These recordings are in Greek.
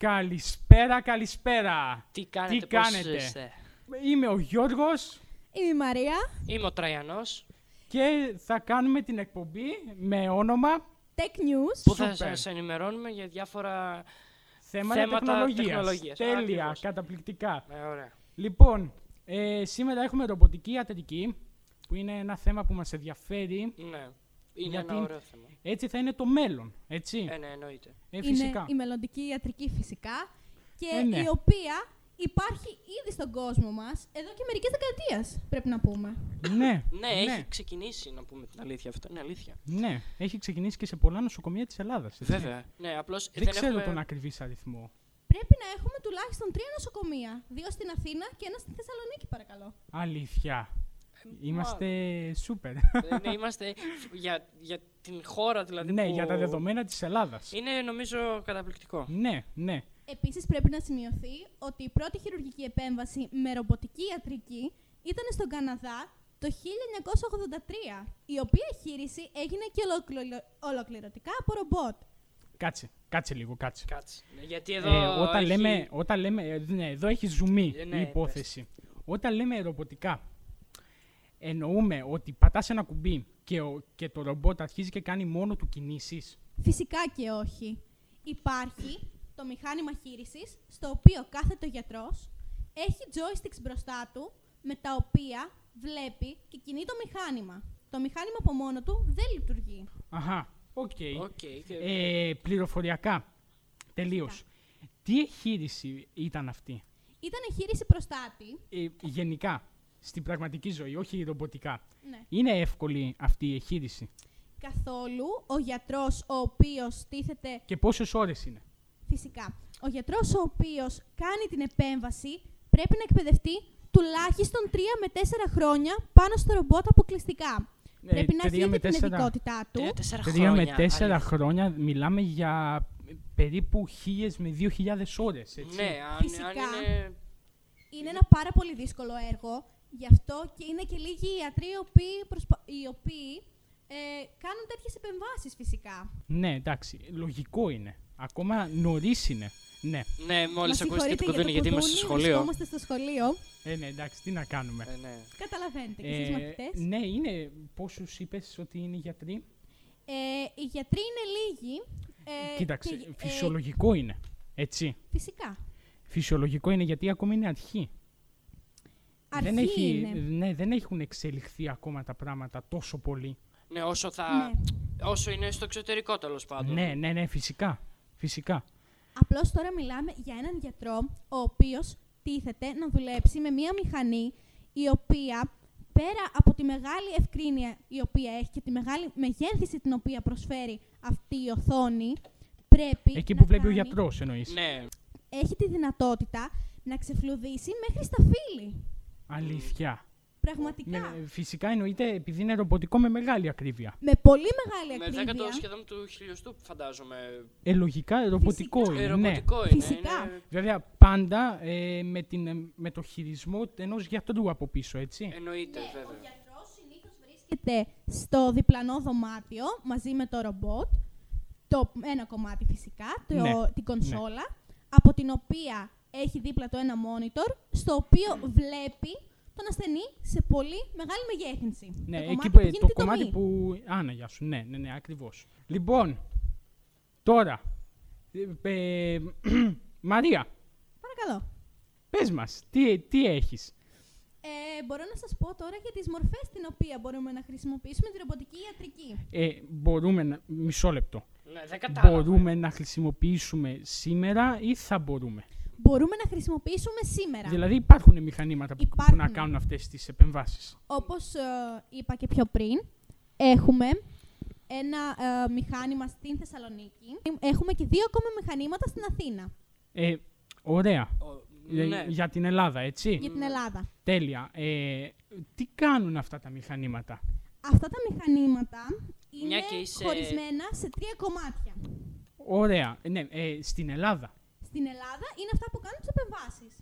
Καλησπέρα, καλησπέρα. Τι κάνετε, Τι πώς κάνετε; είστε; Είμαι ο Γιώργος Είμαι η Μαρία. Είμαι ο Τραϊανός και θα κάνουμε την εκπομπή με όνομα Tech News. που θα Super. σας ενημερώνουμε για διάφορα... θέματα, Θέματα τεχνολογίας. τεχνολογίας. Τέλεια, Ακριβώς. καταπληκτικά. Ε, ωραία. Λοιπόν, ε, σήμερα έχουμε ρομποτική ιατρική, που είναι ένα θέμα που μας ενδιαφέρει. Ναι. Είναι Γιατί- ένα ωραίο θέμα. Έτσι θα είναι το μέλλον, έτσι. Ε, ναι, εννοείται. Ε, φυσικά. Είναι η μελλοντική ιατρική φυσικά και Ε, ναι. η οποία υπάρχει ήδη στον κόσμο μας εδώ και μερικές δεκαετίες, πρέπει να πούμε. ναι, Ναι, έχει ξεκινήσει να πούμε την αλήθεια. Αυτό είναι αλήθεια. ναι, έχει ξεκινήσει και σε πολλά νοσοκομεία της Ελλάδας. έτσι. Βέβαια. Ναι, απλώς Δεν, ξέρω έχουμε... τον ακριβής αριθμό. Πρέπει να έχουμε τουλάχιστον τρία νοσοκομεία. Δύο στην Αθήνα και ένα στη Θεσσαλονίκη, παρακαλώ. Αλήθεια. Είμαστε σούπερ. Ε, ναι, είμαστε για, για την χώρα δηλαδή ναι, που... για τα δεδομένα της Ελλάδας. Είναι νομίζω καταπληκτικό. Ναι, ναι. Επίσης πρέπει να σημειωθεί ότι η πρώτη χειρουργική επέμβαση με ρομποτική ιατρική ήταν στον Καναδά το 1983, η οποία εγχείρηση έγινε και ολοκληρω- ολοκληρωτικά από ρομπότ. Κάτσε, κάτσε λίγο, κάτσε. Κάτσε. Ναι, γιατί εδώ Ε, όταν, έχει... λέμε, όταν λέμε, ε, ναι, εδώ έχει ζουμί Ε, ναι, η υπόθεση. Όταν λέμε ρομποτικά, εννοούμε ότι πατάς ένα κουμπί και, ο, και το ρομπότ αρχίζει και κάνει μόνο του κινήσεις. Φυσικά και όχι. Υπάρχει το μηχάνημα χείρισης, στο οποίο κάθεται ο γιατρός, έχει joysticks μπροστά του, με τα οποία βλέπει και κινεί το μηχάνημα. Το μηχάνημα από μόνο του δεν λειτουργεί. Αχα, οκ. Οκ, και- Ε, πληροφοριακά, τελείως. Τι εγχείρηση ήταν αυτή, Ήταν εγχείρηση προστάτη. ε, γενικά, στην πραγματική ζωή, όχι ρομποτικά. Ναι. Είναι εύκολη αυτή η εγχείρηση; Καθόλου ο γιατρός ο οποίος τίθεται Και πόσες ώρες είναι; φυσικά. Ο γιατρός ο οποίος κάνει την επέμβαση πρέπει να εκπαιδευτεί τουλάχιστον 3 με 4 χρόνια πάνω στο ρομπότ αποκλειστικά. Ε, πρέπει να τρία έχει με την τέσσερα- ειδικότητά του. Τρία, τέσσερα Τρία χρόνια. με τέσσερα αλήθεια. χρόνια μιλάμε για περίπου χίλιες με δύο χιλιάδες ώρες, έτσι. Ναι, αν, Φυσικά. αν είναι... Είναι ένα πάρα πολύ δύσκολο έργο. Γι' αυτό και είναι και λίγοι ιατροί οι οποίοι, προσπα- οι οποίοι ε, κάνουν τέτοιες επεμβάσεις φυσικά. Ναι, εντάξει, λογικό είναι. Ακόμα νωρίς είναι. Ναι, Ναι, μόλις Μας ακούστηκε συγχωρείτε το για κουδούνι γιατί είμαστε στο κουδούνι, σχολείο. Βρισκόμαστε στο σχολείο. ε, ναι, εντάξει, τι να κάνουμε. Ε, ναι. Καταλαβαίνετε και εσείς Ε, μαθητές. ναι, είναι. Πόσους είπες ότι είναι γιατροί; Ε, οι γιατροί είναι λίγοι. Ε, Κοίταξε, και- ε, φυσιολογικό είναι. Έτσι. φυσικά. Φυσιολογικό είναι γιατί ακόμη είναι αρχή. Αρχή δεν, έχει, είναι. ναι, δεν έχουν εξελιχθεί ακόμα τα πράγματα τόσο πολύ. Ναι, όσο, θα... Ναι. όσο είναι στο εξωτερικό τέλος πάντων. Ναι, ναι, ναι, φυσικά. Φυσικά. Απλώς τώρα μιλάμε για έναν γιατρό ο οποίος τίθεται να δουλέψει με μία μηχανή η οποία πέρα από τη μεγάλη ευκρίνεια η οποία έχει και τη μεγάλη μεγέθυνση την οποία προσφέρει αυτή η οθόνη πρέπει Εκεί να που βλέπει ο κάνει- γιατρός εννοείς. Ναι, έχει τη δυνατότητα να ξεφλουδίσει μέχρι στα φύλλη. Αλήθεια. Πραγματικά. Με- φυσικά εννοείται επειδή είναι ρομποτικό με μεγάλη ακρίβεια. Με πολύ μεγάλη με ακρίβεια. δέκατο σχεδόν του χιλιοστού φαντάζομαι. Ε, λογικά ρομποτικό Φυσικά. Ε, είναι. Ναι. ρομποτικό είναι. Φυσικά. είναι- Βέβαια, πάντα ε, με, την, ε, με το χειρισμό ενός γιατρού από πίσω, έτσι. Εννοείται, Ο βέβαια. γιατρός συνήθως βρίσκεται στο διπλανό δωμάτιο μαζί με το ρομπότ, το ένα κομμάτι φυσικά, το, Ναι, την κονσόλα, από την οποία έχει δίπλα το ένα monitor, στο οποίο βλέπει τον ασθενή σε πολύ μεγάλη μεγέθυνση. Ναι, το εκεί κομμάτι που, που, γίνει το τη κομμάτι τομή. που. Άνα, γεια σου. Ναι, ναι, ναι, ακριβώς. Λοιπόν, τώρα. ε, ε, Μαρία, Παρακαλώ. πες μας, τι, τι έχεις; Ε, μπορώ να σας πω τώρα για τις μορφές την οποία μπορούμε να χρησιμοποιήσουμε τη ρομποτική ιατρική. Ε, μπορούμε να... Μισό λεπτό. Ναι, δεν κατάλαβα. Μπορούμε να χρησιμοποιήσουμε σήμερα ή θα μπορούμε; Μπορούμε να χρησιμοποιήσουμε σήμερα. Δηλαδή υπάρχουν μηχανήματα που, που να Υπάρχουν. κάνουν αυτές τις επεμβάσεις. Όπως ε, είπα και πιο πριν, έχουμε ένα ε, μηχάνημα στην Θεσσαλονίκη. Έχουμε και δύο ακόμα μηχανήματα στην Αθήνα, Ε, ωραία. Ο- Ε, Ναι. Για την Ελλάδα, έτσι. για την Ελλάδα. Τέλεια. Ε, τι κάνουν αυτά τα μηχανήματα; Αυτά τα μηχανήματα είναι Μια και είσαι- χωρισμένα σε τρία κομμάτια. Ωραία. Ναι, ε, στην Ελλάδα. Στην Ελλάδα είναι αυτά που κάνουν τις επεμβάσεις.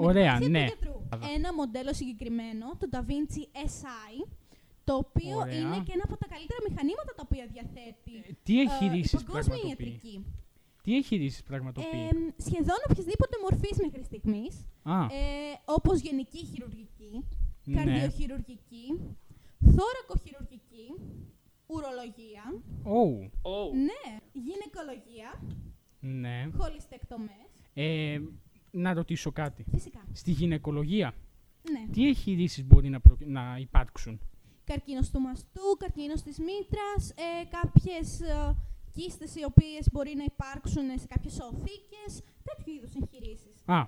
Με Ωραία, τη βοήθεια ναι. του γιατρού. Ένα μοντέλο συγκεκριμένο, το DaVinci SI, το οποίο Ωραία. είναι και ένα από τα καλύτερα μηχανήματα τα οποία διαθέτει Τι ε, εγχειρήσεις η παγκόσμια πραγματοποιεί. ιατρική. Τι εγχειρήσει πραγματοποιεί. Ε, σχεδόν οποιασδήποτε μορφής μέχρι στιγμής. Α, Ε, Όπως γενική χειρουργική, ναι. καρδιοχειρουργική, θώρακοχειρουργική, ουρολογία, Ου, Ω, ναι, γυναικολογία, ναι. χολιστεκτομές, Ε, να ρωτήσω κάτι. φυσικά. Στη γυναικολογία, Ναι. τι εγχειρήσει μπορεί να, προ- να υπάρξουν; Καρκίνος του μαστού, καρκίνος της μήτρας, ε, κάποιες ε, κύστες οι οποίες μπορεί να υπάρξουν σε κάποιες ωοθήκες, τέτοιου είδους εγχειρήσεις. Α,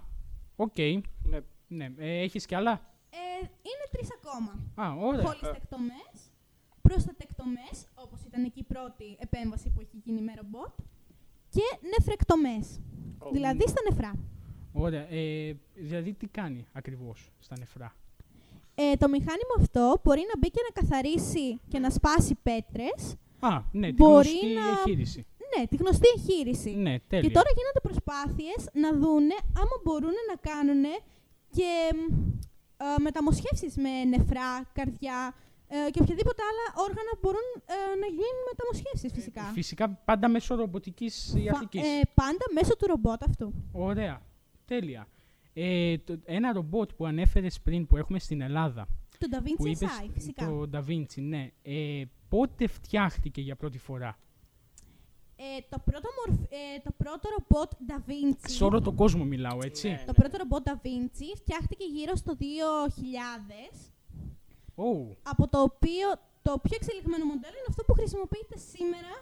οκ. ναι. Ναι. Ε, έχεις κι άλλα; Ε, είναι τρεις ακόμα. Α, ωραία. Χολοκυστεκτομές, προστατεκτομές, όπως ήταν εκεί η πρώτη επέμβαση που έχει γίνει με ρομπότ, και νεφρεκτομές, Ω, δηλαδή στα νεφρά. Ωραία. Ε, δηλαδή τι κάνει ακριβώς στα νεφρά; Ε, το μηχάνημα αυτό μπορεί να μπει και να καθαρίσει και να σπάσει πέτρες. Α, ναι, τη Μπορεί γνωστή να- εγχείρηση. Ναι, τη γνωστή εγχείρηση. Ναι, τέλεια. Και τώρα γίνονται προσπάθειες να δούνε άμα μπορούν να κάνουν και ε, μεταμοσχεύσεις με νεφρά, καρδιά ε, και οποιαδήποτε άλλα όργανα μπορούν ε, να γίνουν μεταμοσχεύσεις φυσικά. Φυσικά πάντα μέσω ρομποτικής Φα- ιατρικής. ε, πάντα μέσω του ρομπότ αυτού. Ωραία. Τέλεια. Ε, το, ένα ρομπότ που ανέφερες πριν που έχουμε στην Ελλάδα. Το Da που Vinci είπες SI, φυσικά. το Da Vinci, ναι. Ε, πότε φτιάχτηκε για πρώτη φορά; Ε, το, πρώτο μορφ- ε, το πρώτο ρομπότ Da Vinci, Σε όλο τον κόσμο μιλάω, έτσι. Ναι. το πρώτο ρομπότ Da Vinci φτιάχτηκε γύρω στο 2000 Ω, από το οποίο το πιο εξελιγμένο μοντέλο είναι αυτό που χρησιμοποιείται σήμερα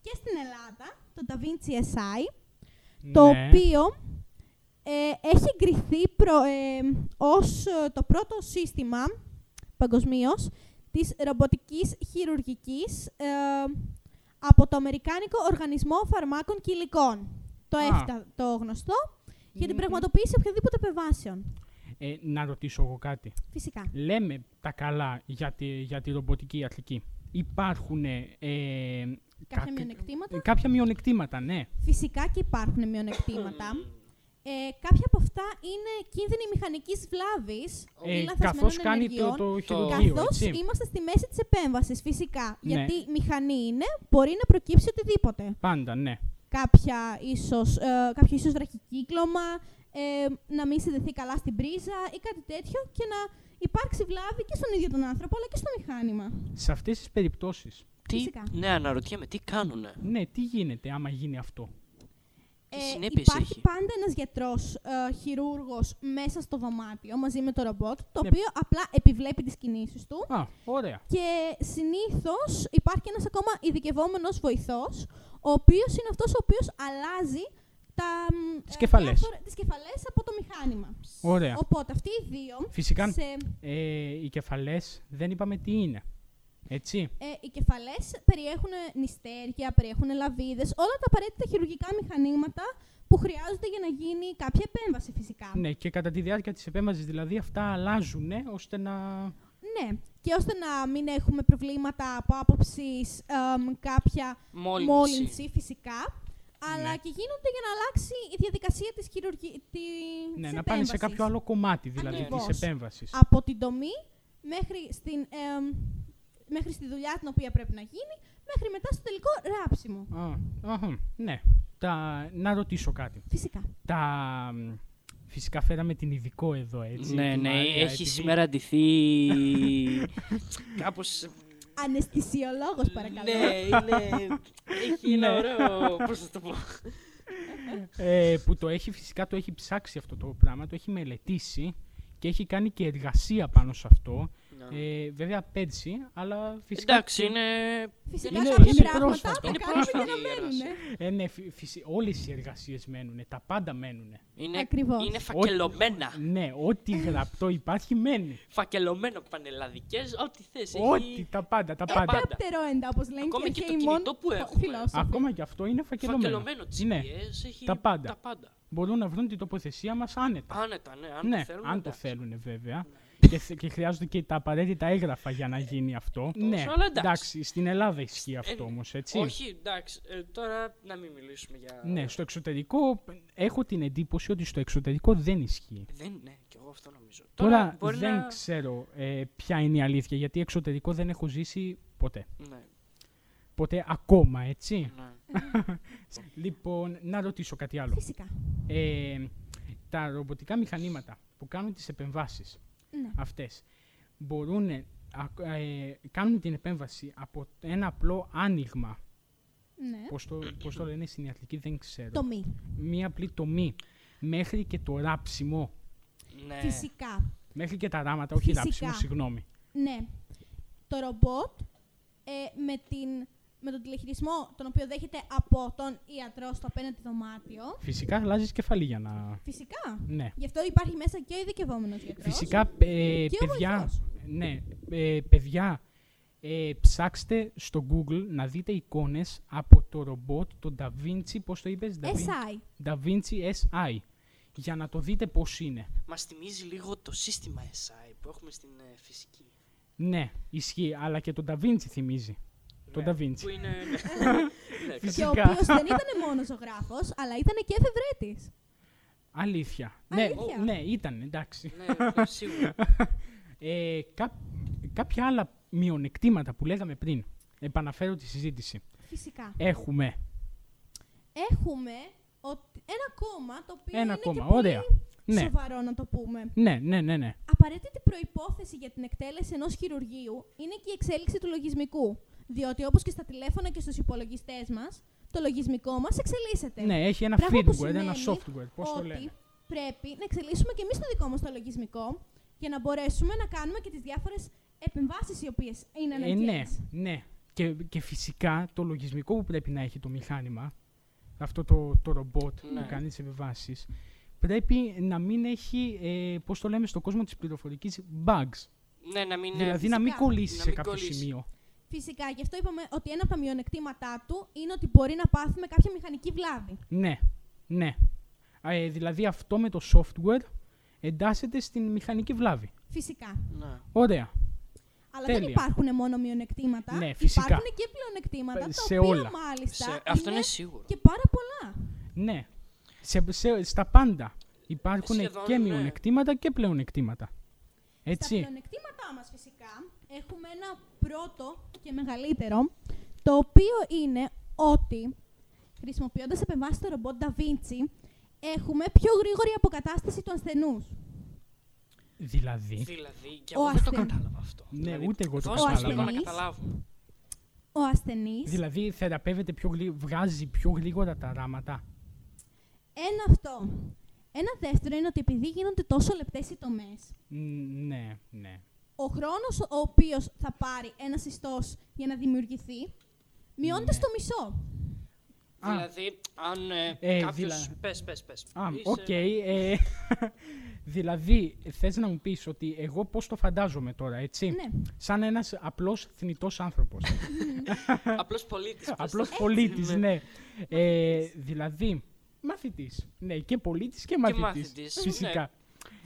και στην Ελλάδα, το Da Vinci SI, το ναι. οποίο ε, έχει εγκριθεί προ, ε, ως ε, το πρώτο σύστημα παγκοσμίως της ρομποτικής χειρουργικής ε, από το Αμερικάνικο Οργανισμό Φαρμάκων και Υλικών. Το Α. ΕΦΤΑ, το γνωστό, για την Μμμ. πραγματοποίηση οποιοδήποτε επεμβάσεων. Ε, να ρωτήσω εγώ κάτι. Φυσικά. Λέμε τα καλά για τη, για τη ρομποτική ιατρική. Υπάρχουν ε, Κάποια κα- μειονεκτήματα; ε, κάποια μειονεκτήματα, ναι. Φυσικά και υπάρχουν μειονεκτήματα. Ε, κάποια από αυτά είναι κίνδυνοι μηχανικής βλάβης ή Ε, λαθασμένων καθώς κάνει το, ενεργειών, το χειρουργείο, καθώς έτσι. είμαστε στη μέση της επέμβασης, φυσικά. Ναι. Γιατί μηχανή είναι, μπορεί να προκύψει οτιδήποτε. Πάντα, ναι. Κάποια ίσως, ε, κάποιο ίσως βραχικύκλωμα, ε, να μην συνδεθεί καλά στην πρίζα ή κάτι τέτοιο και να υπάρξει βλάβη και στον ίδιο τον άνθρωπο αλλά και στο μηχάνημα. Σε αυτές τις περιπτώσεις, Τι, Φυσικά. ναι, αναρωτιέμαι, τι κάνουνε; ναι, τι γίνεται άμα γίνει αυτό; Τι Ε, συνέπειες υπάρχει έχει; πάντα ένας γιατρός, ε, χειρούργος μέσα στο δωμάτιο μαζί με το ρομπότ, το Ναι. οποίο απλά επιβλέπει τις κινήσεις του Α, ωραία. και συνήθως υπάρχει και ένας ακόμα ειδικευόμενος βοηθός, ο οποίος είναι αυτός ο οποίος αλλάζει τα, μ, Τις ε, κεφαλές. διάφορα- τις κεφαλές από το μηχάνημα. Ωραία. Οπότε αυτοί οι δύο, Φυσικά, σε, ε, οι κεφαλές δεν είπαμε τι είναι. Έτσι. ε, οι κεφαλές περιέχουν νηστέρια, περιέχουν λαβίδες, όλα τα απαραίτητα χειρουργικά μηχανήματα που χρειάζονται για να γίνει κάποια επέμβαση φυσικά. Ναι, και κατά τη διάρκεια της επέμβασης δηλαδή αυτά αλλάζουν ώστε να... Ναι, και ώστε να μην έχουμε προβλήματα από άποψης κάποια Μόλυνση. μόλυνση φυσικά, αλλά Ναι. και γίνονται για να αλλάξει η διαδικασία της χειρουργικής Ναι, να πάνε σε κάποιο άλλο κομμάτι δηλαδή Ακριβώς. της επέμβασης. Από την τομή μέχρι, στην, εμ, μέχρι στη δουλειά την οποία πρέπει να γίνει, μέχρι μετά στο τελικό ράψιμο. Α, αχα, ναι. Τα, να ρωτήσω κάτι. Φυσικά. Τα, μ, φυσικά φέραμε την ειδικό εδώ, έτσι. Ναι, τη ναι, Μαρία, έχει επειδή- σήμερα αντιθεί κάπως... Αναισθησιολόγος παρακαλώ. Ναι, είναι... Έχει ένα Ναι. ωραίο... Πώς θα το πω. ε, που το έχει φυσικά το έχει ψάξει αυτό το πράγμα, το έχει μελετήσει και έχει κάνει και εργασία πάνω σε αυτό. Ναι. Ε, βέβαια πέρσι, αλλά φυσικά... Εντάξει, είναι... Φυσικά Είναι- κάποια είναι πράγματα πρόσφατο. τα Είναι κάνουμε για πρόσφατη να η μένουν. έρευνα. Ε, ναι, φυ- φυσι- όλες οι εργασίες μένουν, τα πάντα μένουν. Είναι, Ακριβώς. είναι φακελωμένα. Ναι, ό,τι γραπτό υπάρχει μένει. Φακελωμένο πανελλαδικές, ό,τι θες. Ό,τι, Έχει... τα πάντα, τα Ε, πάντα. πάντα. Δευτερόεντα, όπως λένε Ακόμη και και το αρχαίοι μόν κινητό που έχουμε. φιλόσοφοι. Ακόμα και αυτό είναι φακελωμένο. Φακελωμένο Ναι, GPS, έχει τα πάντα. τα πάντα. μπορούν να βρουν την τοποθεσία μας άνετα. Άνετα, ναι, αν ναι, το θέλουν. αν το εντάξει. θέλουν βέβαια. Και, θε- και χρειάζονται και τα απαραίτητα έγγραφα για να γίνει αυτό. ναι, αλλά εντάξει. εντάξει, στην Ελλάδα ισχύει αυτό Ε, όμως, έτσι. Όχι, εντάξει, ε, τώρα να μην μιλήσουμε για... Ναι, στο εξωτερικό έχω την εντύπωση ότι στο εξωτερικό δεν ισχύει. Δεν, ναι, κι εγώ αυτό νομίζω. Τώρα, μπορεί δεν να... ξέρω ε, ποια είναι η αλήθεια, γιατί εξωτερικό δεν έχω ζήσει ποτέ. Ναι. ποτέ ακόμα, έτσι. Ναι. Λοιπόν, να ρωτήσω κάτι άλλο. Φυσικά. Ε, τα ρομποτικά μηχανήματα που κάνουν τις επεμβάσεις Ναι. αυτές μπορούν ε, κάνουν την επέμβαση από ένα απλό άνοιγμα, ναι. πώς το, πώς το λένε στην ιατρική δεν ξέρω, Το μη. μία απλή τομή μέχρι και το ράψιμο, ναι. Φυσικά. μέχρι και τα ράματα, όχι Φυσικά. ράψιμο, συγγνώμη. Ναι. Το ρομπότ ε, με, την, με τον τηλεχειρισμό τον οποίο δέχεται από τον ιατρό στο απέναντι δωμάτιο. Φυσικά αλλάζεις κεφαλή για να... Φυσικά. Ναι. Γι' αυτό υπάρχει μέσα και ο ειδικευόμενος γιατρός. Φυσικά, ε, Και ο παιδιά, βοηθός. ναι, ε, παιδιά ε, ψάξτε στο Google να δείτε εικόνες από το ρομπότ, το Da Vinci, πώς το είπες, Da Vinci, SI. Da Vinci SI, για να το δείτε πώς είναι. Μας θυμίζει λίγο το σύστημα SI που έχουμε στην ε, φυσική. Ναι, ισχύει, αλλά και το Da Vinci θυμίζει. Το Ναι, Da Vinci. Που είναι... ναι. ναι, Και Φυσικά. ο οποίος δεν ήταν μόνος ζωγράφος, αλλά ήταν και εφευρέτης. Αλήθεια. Αλήθεια. Ναι, ναι, ήταν, εντάξει. ναι, ναι, σίγουρα. Ε, κά, κάποια άλλα μειονεκτήματα που λέγαμε πριν, επαναφέρω τη συζήτηση. Φυσικά. Έχουμε Έχουμε ότι ένα κόμμα το οποίο ένα είναι κόμμα, και πολύ ωραία. Ναι, σοβαρό να το πούμε. ναι, ναι, ναι, ναι. Απαραίτητη προϋπόθεση για την εκτέλεση ενός χειρουργείου είναι και η εξέλιξη του λογισμικού. Διότι όπως και στα τηλέφωνα και στους υπολογιστές μας, το λογισμικό μας εξελίσσεται. Ναι, έχει ένα Πράγμα που firmware, ένα σημαίνει software, πώς το ότι λένε. πρέπει να εξελίσσουμε και εμείς το δικό μας το λογισμικό για να μπορέσουμε να κάνουμε και τις διάφορες επεμβάσεις οι οποίες είναι Ε, ναι, αναγκαίες. ναι. Και, και φυσικά το λογισμικό που πρέπει να έχει το μηχάνημα, αυτό το, το ρομπότ Ναι. που κάνει τις επιβάσεις, πρέπει να μην έχει, ε, πώς το λέμε στον κόσμο της πληροφορικής, bugs. ναι, να μην... δηλαδή να μην φυσικά. κολλήσει Να σε μην κάποιο κολλήσει. σημείο. Φυσικά, γι' αυτό είπαμε ότι ένα από τα μειονεκτήματά του είναι ότι μπορεί να πάθει με κάποια μηχανική βλάβη. Ναι, ναι. Ε, δηλαδή αυτό με το software εντάσσεται στην μηχανική βλάβη. Φυσικά. Ναι. Ωραία. Αλλά Τέλεια. δεν υπάρχουν μόνο μειονεκτήματα. Ναι, φυσικά. Υπάρχουν και πλεονεκτήματα, τα Σε οποία όλα. μάλιστα Σε- Αυτό είναι είναι σίγουρο. και πάρα πολλά. Ναι. Σε, σε, στα πάντα υπάρχουν Σχεδόν, και ναι. μειονεκτήματα και πλεονεκτήματα. Στα Έτσι. πλεονεκτήματά μας φυσικά έχουμε ένα πρώτο και μεγαλύτερο, το οποίο είναι ότι χρησιμοποιώντας επεμβάσεις στο ρομπότ Da Vinci, έχουμε πιο γρήγορη αποκατάσταση του ασθενούς. Δηλαδή. Δηλαδή, και Ο εγώ δεν το ασθενής. κατάλαβα αυτό. Ναι, Δηλαδή, ούτε εγώ το δώσε μας κατάλαβα. λίγο να Ο ασθενής. καταλάβουμε. Ο ασθενής, Δηλαδή θεραπεύεται πιο γλύ... βγάζει πιο γρήγορα τα ράματα. ένα αυτό. Ένα δεύτερο είναι ότι επειδή γίνονται τόσο λεπτές οι τομές, Μ, Ναι, ναι. Ο χρόνος ο οποίος θα πάρει ένας ιστός για να δημιουργηθεί, μειώνεται Ναι. στο μισό. Α. Δηλαδή, αν ε, Ε, κάποιος... δηλα- Πες, πες, πες. Α, Είσαι- οκ. ε, δηλαδή, θες να μου πεις ότι εγώ πώς το φαντάζομαι τώρα, έτσι; Ναι. Σαν ένας απλός θνητός άνθρωπος. Απλός πολίτης. πες απλός το. πολίτης, Ναι. ναι. Ε, δηλαδή, μαθητής. Ναι, και πολίτης και μαθητής. μαθητής, Φυσικά.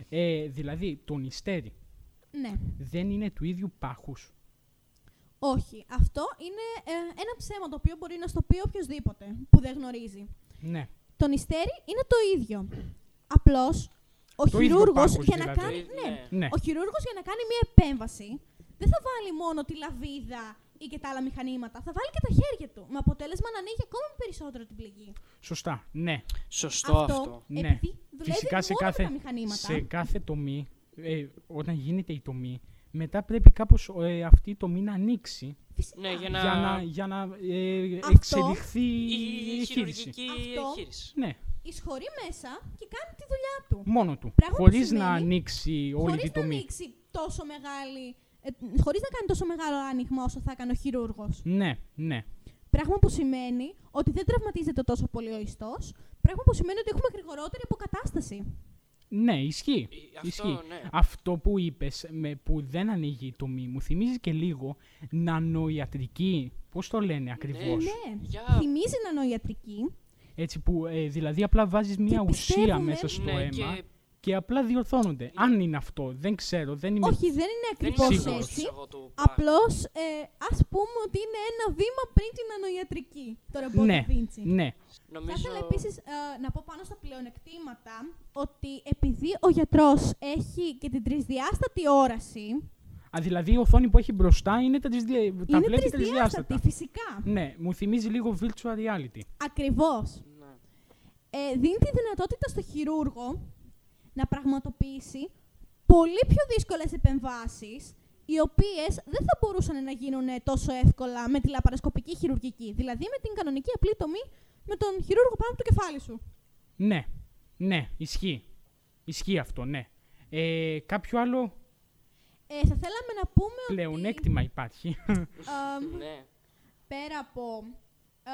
Ε, δηλαδή, το νυστέρι ναι. δεν είναι του ίδιου πάχους. Όχι. Αυτό είναι ε, ένα ψέμα το οποίο μπορεί να στο πει οποιοδήποτε που δεν γνωρίζει. Ναι. Το νηστέρι είναι το ίδιο. Απλώς, ο Το ίδιο χειρούργος πάχος για να δηλαδή. κάνει... Ναι. Ναι. Ναι. Ο χειρούργος για να κάνει μια επέμβαση δεν θα βάλει μόνο τη λαβίδα ή και τα άλλα μηχανήματα. Θα βάλει και τα χέρια του. Με αποτέλεσμα να ανοίγει ακόμα περισσότερο την πληγή. Σωστά, ναι. Σωστό αυτό. Ναι. επειδή δουλεύει Φυσικά σε μόνο κάθε, με τα μηχανήματα. σε κάθε τομή, ε, όταν γίνεται η τομή, μετά πρέπει κάπως ε, αυτή η τομή να ανοίξει Φυσικά. Ναι, για να... για να, για να ε, Αυτό- εξελιχθεί Η η εγχείρηση. χειρουργική Αυτό- εγχείρηση. Ναι, Εισχωρεί μέσα και κάνει τη δουλειά του. μόνο του. Πράγμα που Χωρίς να σημαίνει- ανοίξει όλη χωρίς την να τομή. ανοίξει τόσο μεγάλη... Ε, χωρίς να κάνει τόσο μεγάλο άνοιγμα όσο θα έκανε ο χειρούργος. Ναι, ναι. Πράγμα που σημαίνει ότι δεν τραυματίζεται τόσο πολύ ο ιστός. Πράγμα που σημαίνει ότι έχουμε γρηγορότερη αποκατάσταση. Ναι, ισχύει. Ε, Αυτό, ισχύει. ναι. Αυτό που είπες με, που δεν ανοίγει η τομή μου θυμίζεις και λίγο νανοϊατρική. Πώς το λένε ακριβώς; Ναι, Για- θυμίζει νανοϊατρική. Έτσι που ε, δηλαδή απλά βάζεις μια ουσία πιστεύουμε- μέσα στο Ναι, αίμα και και... απλά διορθώνονται. Αν είναι αυτό, δεν ξέρω, δεν είμαι... Όχι, δεν είναι δεν ακριβώς είμαι σίγουρος. έτσι. σίγουρος εγώ του πάχου. Απλώς ε, ας πούμε ότι είναι ένα βήμα πριν την νανοϊατρική. Το ρομπότ Ναι, Da Vinci. ναι. Θα Νομίζω... ήθελα επίσης ε, να πω πάνω στα πλεονεκτήματα ότι επειδή ο γιατρός έχει και την τρισδιάστατη όραση, Α, δηλαδή η οθόνη που έχει μπροστά είναι τα, τρισδια... τα είναι βλέπει τρισδιάστατη, τρισδιάστατα. φυσικά. Ναι, μου θυμίζει λίγο virtual reality. Ακριβώς. Ναι. ε, δίνει τη δυνατότητα στο χειρούργο να πραγματοποιήσει πολύ πιο δύσκολες επεμβάσεις οι οποίες δεν θα μπορούσαν να γίνουν τόσο εύκολα με τη λαπαροσκοπική χειρουργική. Δηλαδή με την κανονική απλή τομή με τον χειρούργο πάνω από το κεφάλι σου. Ναι, ναι, ισχύει. Ισχύει αυτό, ναι. Ε, κάποιο άλλο; Ε, θα θέλαμε να πούμε ότι πλεονέκτημα υπάρχει. αμ, ναι. πέρα από α,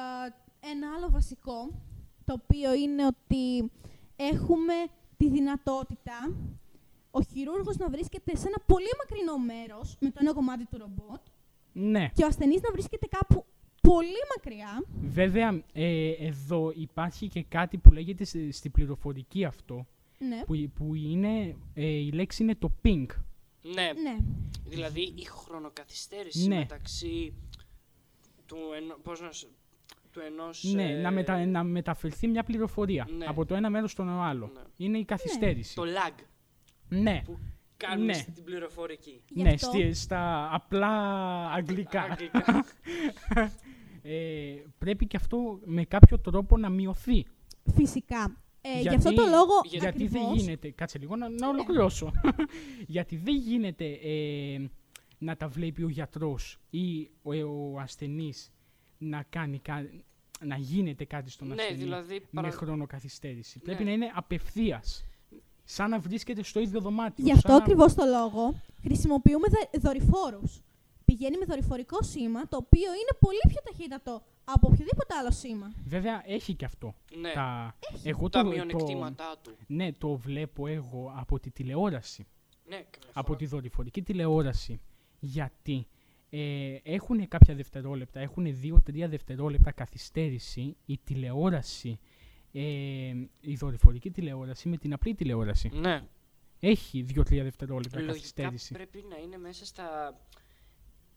ένα άλλο βασικό, το οποίο είναι ότι έχουμε τη δυνατότητα ο χειρούργος να βρίσκεται σε ένα πολύ μακρινό μέρος με το ένα κομμάτι του ρομπότ ναι. και ο ασθενής να βρίσκεται κάπου πολύ μακριά. Βέβαια, ε, εδώ υπάρχει και κάτι που λέγεται στη- στην πληροφορική αυτό, Ναι, που, που είναι, ε, η λέξη είναι το ping. ναι. ναι. Δηλαδή η χρονοκαθυστέρηση Ναι. μεταξύ του, ενός, πώς να, σ- του ενός... Ναι, ε, να, μετα, να μεταφερθεί μια πληροφορία Ναι. από το ένα μέρος στο άλλο. Ναι. Είναι η καθυστέρηση. Το lag Ναι, που κάνουμε Ναι. στην πληροφορική. Γι' ναι αυτό- στη- στα απλά αγγλικά. Αγγλικά. Ε, πρέπει και αυτό με κάποιο τρόπο να μειωθεί. Φυσικά. Ε, γι' Γιατί- αυτό το λόγο Γιατί δεν ακριβώς, γίνεται. Κάτσε λίγο να, να ολοκληρώσω. γιατί δεν γίνεται ε, να τα βλέπει ο γιατρός ή ο, ο ασθενής να, κάνει, κα- να γίνεται κάτι στον ναι, ασθενή δηλαδή... με παρα- χρονοκαθυστέρηση. Ναι. Πρέπει να είναι απευθείας. Σαν να βρίσκεται στο ίδιο δωμάτιο. Γι' αυτό σαν να- ακριβώς το λόγο χρησιμοποιούμε δα- δορυφόρους. Πηγαίνει με δορυφορικό σήμα, το οποίο είναι πολύ πιο ταχύτατο από οποιοδήποτε άλλο σήμα. Βέβαια έχει και αυτό. Ναι, Τα, εγώ τα το, το, μειονεκτήματά του. ναι, το βλέπω εγώ από τη τηλεόραση. Ναι, καμιά από φορά. τη δορυφορική τηλεόραση. Γιατί; Ε, έχουν κάποια δευτερόλεπτα, έχουν 2-3 δευτερόλεπτα καθυστέρηση η τηλεόραση, ε, η δορυφορική τηλεόραση με την απλή τηλεόραση. Ναι, Έχει 2-3 δευτερόλεπτα λογικά καθυστέρηση. πρέπει να είναι μέσα στα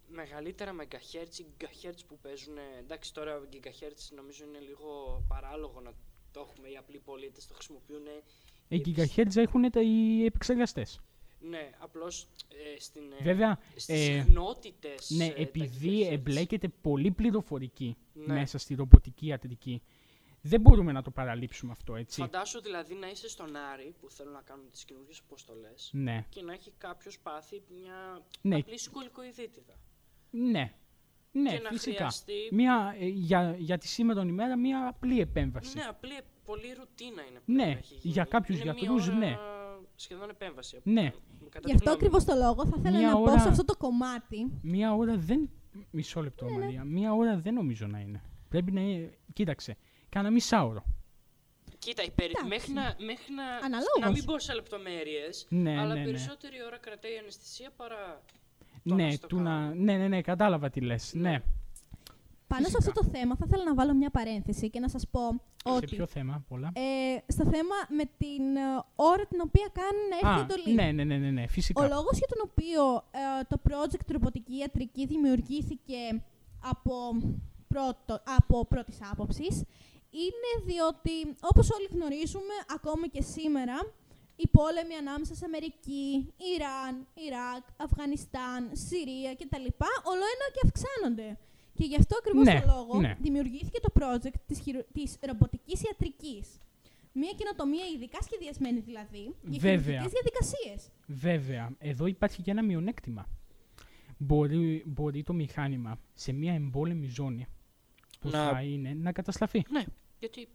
μεγαλύτερα megahertz ή gigahertz που παίζουν. Εντάξει, τώρα gigahertz νομίζω είναι λίγο παράλογο να το έχουμε. Οι απλοί πολίτες το χρησιμοποιούν. Οι gigahertz έχουν τα, οι επεξεργαστές. Ναι, απλώς ε, στην, ε, Βέβαια, στις ε, συχνότητες. ναι, ε, τα επειδή gigahertz. εμπλέκεται πολύ πληροφορική Ναι. μέσα στη ρομποτική ιατρική, δεν μπορούμε να το παραλείψουμε αυτό, έτσι. Φαντάσου δηλαδή να είσαι στον Άρη που θέλουν να κάνουν τις καινούργιες αποστολές Ναι, και να έχει κάποιος πάθει μια Ναι. απλή σκολικοειδίτιδα. ναι. Ναι, και να φυσικά. χρειαστεί. Μια, ε, για, για τη σήμερα ημέρα μια απλή επέμβαση. Ναι, απλή, πολύ ρουτίνα είναι. Ναι, πλέον, έχει γίνει. για κάποιους Είναι μία γιατρούς, ώρα ναι. Σχεδόν επέμβαση. Ναι. Κατά Γι' τη αυτό γνώμη ακριβώς το λόγο θα ήθελα Μία να πω ώρα- σε αυτό το κομμάτι. Μία ώρα δεν. Μισό λεπτό, Ναι, ναι. Μαρία. Μία ώρα δεν νομίζω να είναι. Πρέπει να είναι. Κοίταξε. Κάνα μισάωρο. μου. Κοίτα, η περι... Εντάξει. μέχρι, να, μέχρι να, Αναλόγως. να μην πω σε λεπτομέρειες, Ναι, αλλά ναι, ναι. περισσότερη ώρα κρατάει η αναισθησία παρά το Ναι, να στο του να... κάνω. ναι, ναι, ναι, κατάλαβα τι λες. Ναι. Ναι. Πάνω σε Φυσικά. αυτό το θέμα θα ήθελα να βάλω μια παρένθεση και να σας πω Σε ότι ποιο θέμα, πολλά. ε, στο θέμα με την ε, ώρα την οποία κάνει να έρθει η Α, εντολή. ναι, ναι, ναι, ναι, ναι, Ο φυσικά. λόγος για τον οποίο ε, το project ρομποτική ιατρική δημιουργήθηκε από, πρώτο, από πρώτης άποψης είναι διότι, όπως όλοι γνωρίζουμε, ακόμη και σήμερα, οι πόλεμοι ανάμεσα σε Αμερική, Ιράν, Ιράκ, Αφγανιστάν, Συρία κτλ. όλο ένα και αυξάνονται. Και γι' αυτό ακριβώς Ναι, το λόγο ναι. δημιουργήθηκε το project της, χειρο... της ρομποτικής ιατρικής. Μια καινοτομία ειδικά σχεδιασμένη δηλαδή για Βέβαια. χειρουργικές διαδικασίες. Βέβαια, εδώ υπάρχει και ένα μειονέκτημα. Μπορεί, μπορεί το μηχάνημα σε μια εμπόλεμη ζώνη που Να- θα είναι να καταστραφεί. Ναι, γιατί.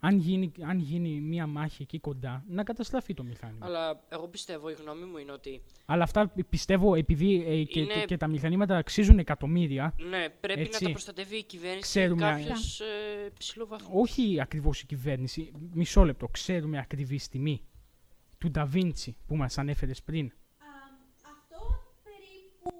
Αν γίνει, αν γίνει μια μάχη εκεί κοντά, να καταστραφεί το μηχάνημα. Αλλά εγώ πιστεύω, η γνώμη μου είναι ότι Αλλά αυτά πιστεύω επειδή ε, και, Είναι- το- και τα μηχανήματα αξίζουν εκατομμύρια, ναι, πρέπει Έτσι. να τα προστατεύει η κυβέρνηση Ξέρουμε, σε α- κάποιους ε, ψηλό βαθμό. όχι ακριβώς η κυβέρνηση, μισό λεπτό, ξέρουμε ακριβή τιμή του Νταβίντσι που μας ανέφερες πριν. αυτό περίπου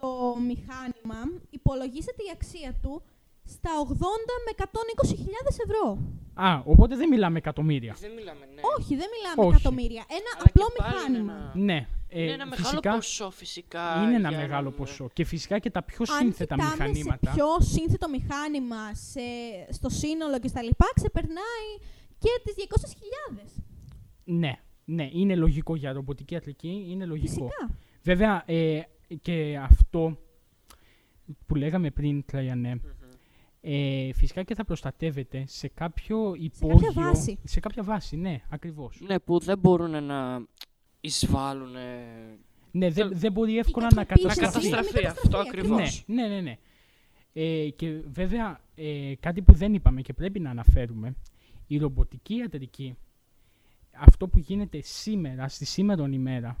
το μηχάνημα υπολογίζεται η αξία του στα 80 με 120.000 ευρώ. Α, οπότε δεν μιλάμε εκατομμύρια. Δεν μιλάμε, ναι. Όχι, δεν μιλάμε Όχι. εκατομμύρια. Ένα Αλλά απλό και πάλι είναι μηχάνημα. ένα- Ναι, ε, είναι ένα μεγάλο φυσικά ποσό φυσικά. είναι ένα για μεγάλο έναν, ε, ποσό. Και φυσικά και τα πιο Αν σύνθετα κοιτάμε μηχανήματα. σε πιο σύνθετο μηχάνημα σε, στο σύνολο και στα λοιπά, ξεπερνάει και τις 200.000. Ναι, ναι, είναι λογικό για ρομποτική ιατρική, είναι λογικό. Φυσικά. Βέβαια, ε, και αυτό που λέγαμε πριν, Τραϊανέ, Μμμ. Ε, φυσικά και θα προστατεύεται σε κάποιο υπόγειο... κάποια βάση. Σε κάποια βάση, ναι, ακριβώς. Ναι, που δεν μπορούν να εισβάλλουν. Ναι, δεν, Θέλ- δεν μπορεί εύκολα Η να καταπίεση, Να καταστραφεί. καταστραφεί, καταστραφεί, αυτό καταστραφεί, ακριβώς. Ναι, ναι, ναι. ναι. Ε, και βέβαια ε, κάτι που δεν είπαμε και πρέπει να αναφέρουμε, η ρομποτική ιατρική, αυτό που γίνεται σήμερα, στη σήμερον ημέρα,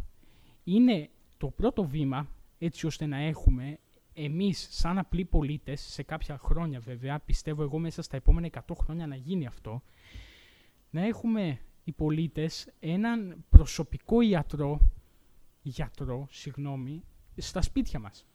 είναι το πρώτο βήμα έτσι ώστε να έχουμε εμείς σαν απλοί πολίτες, σε κάποια χρόνια βέβαια, πιστεύω εγώ μέσα στα επόμενα 100 χρόνια να γίνει αυτό, να έχουμε οι πολίτες έναν προσωπικό ιατρό, γιατρό, συγγνώμη, στα σπίτια μας.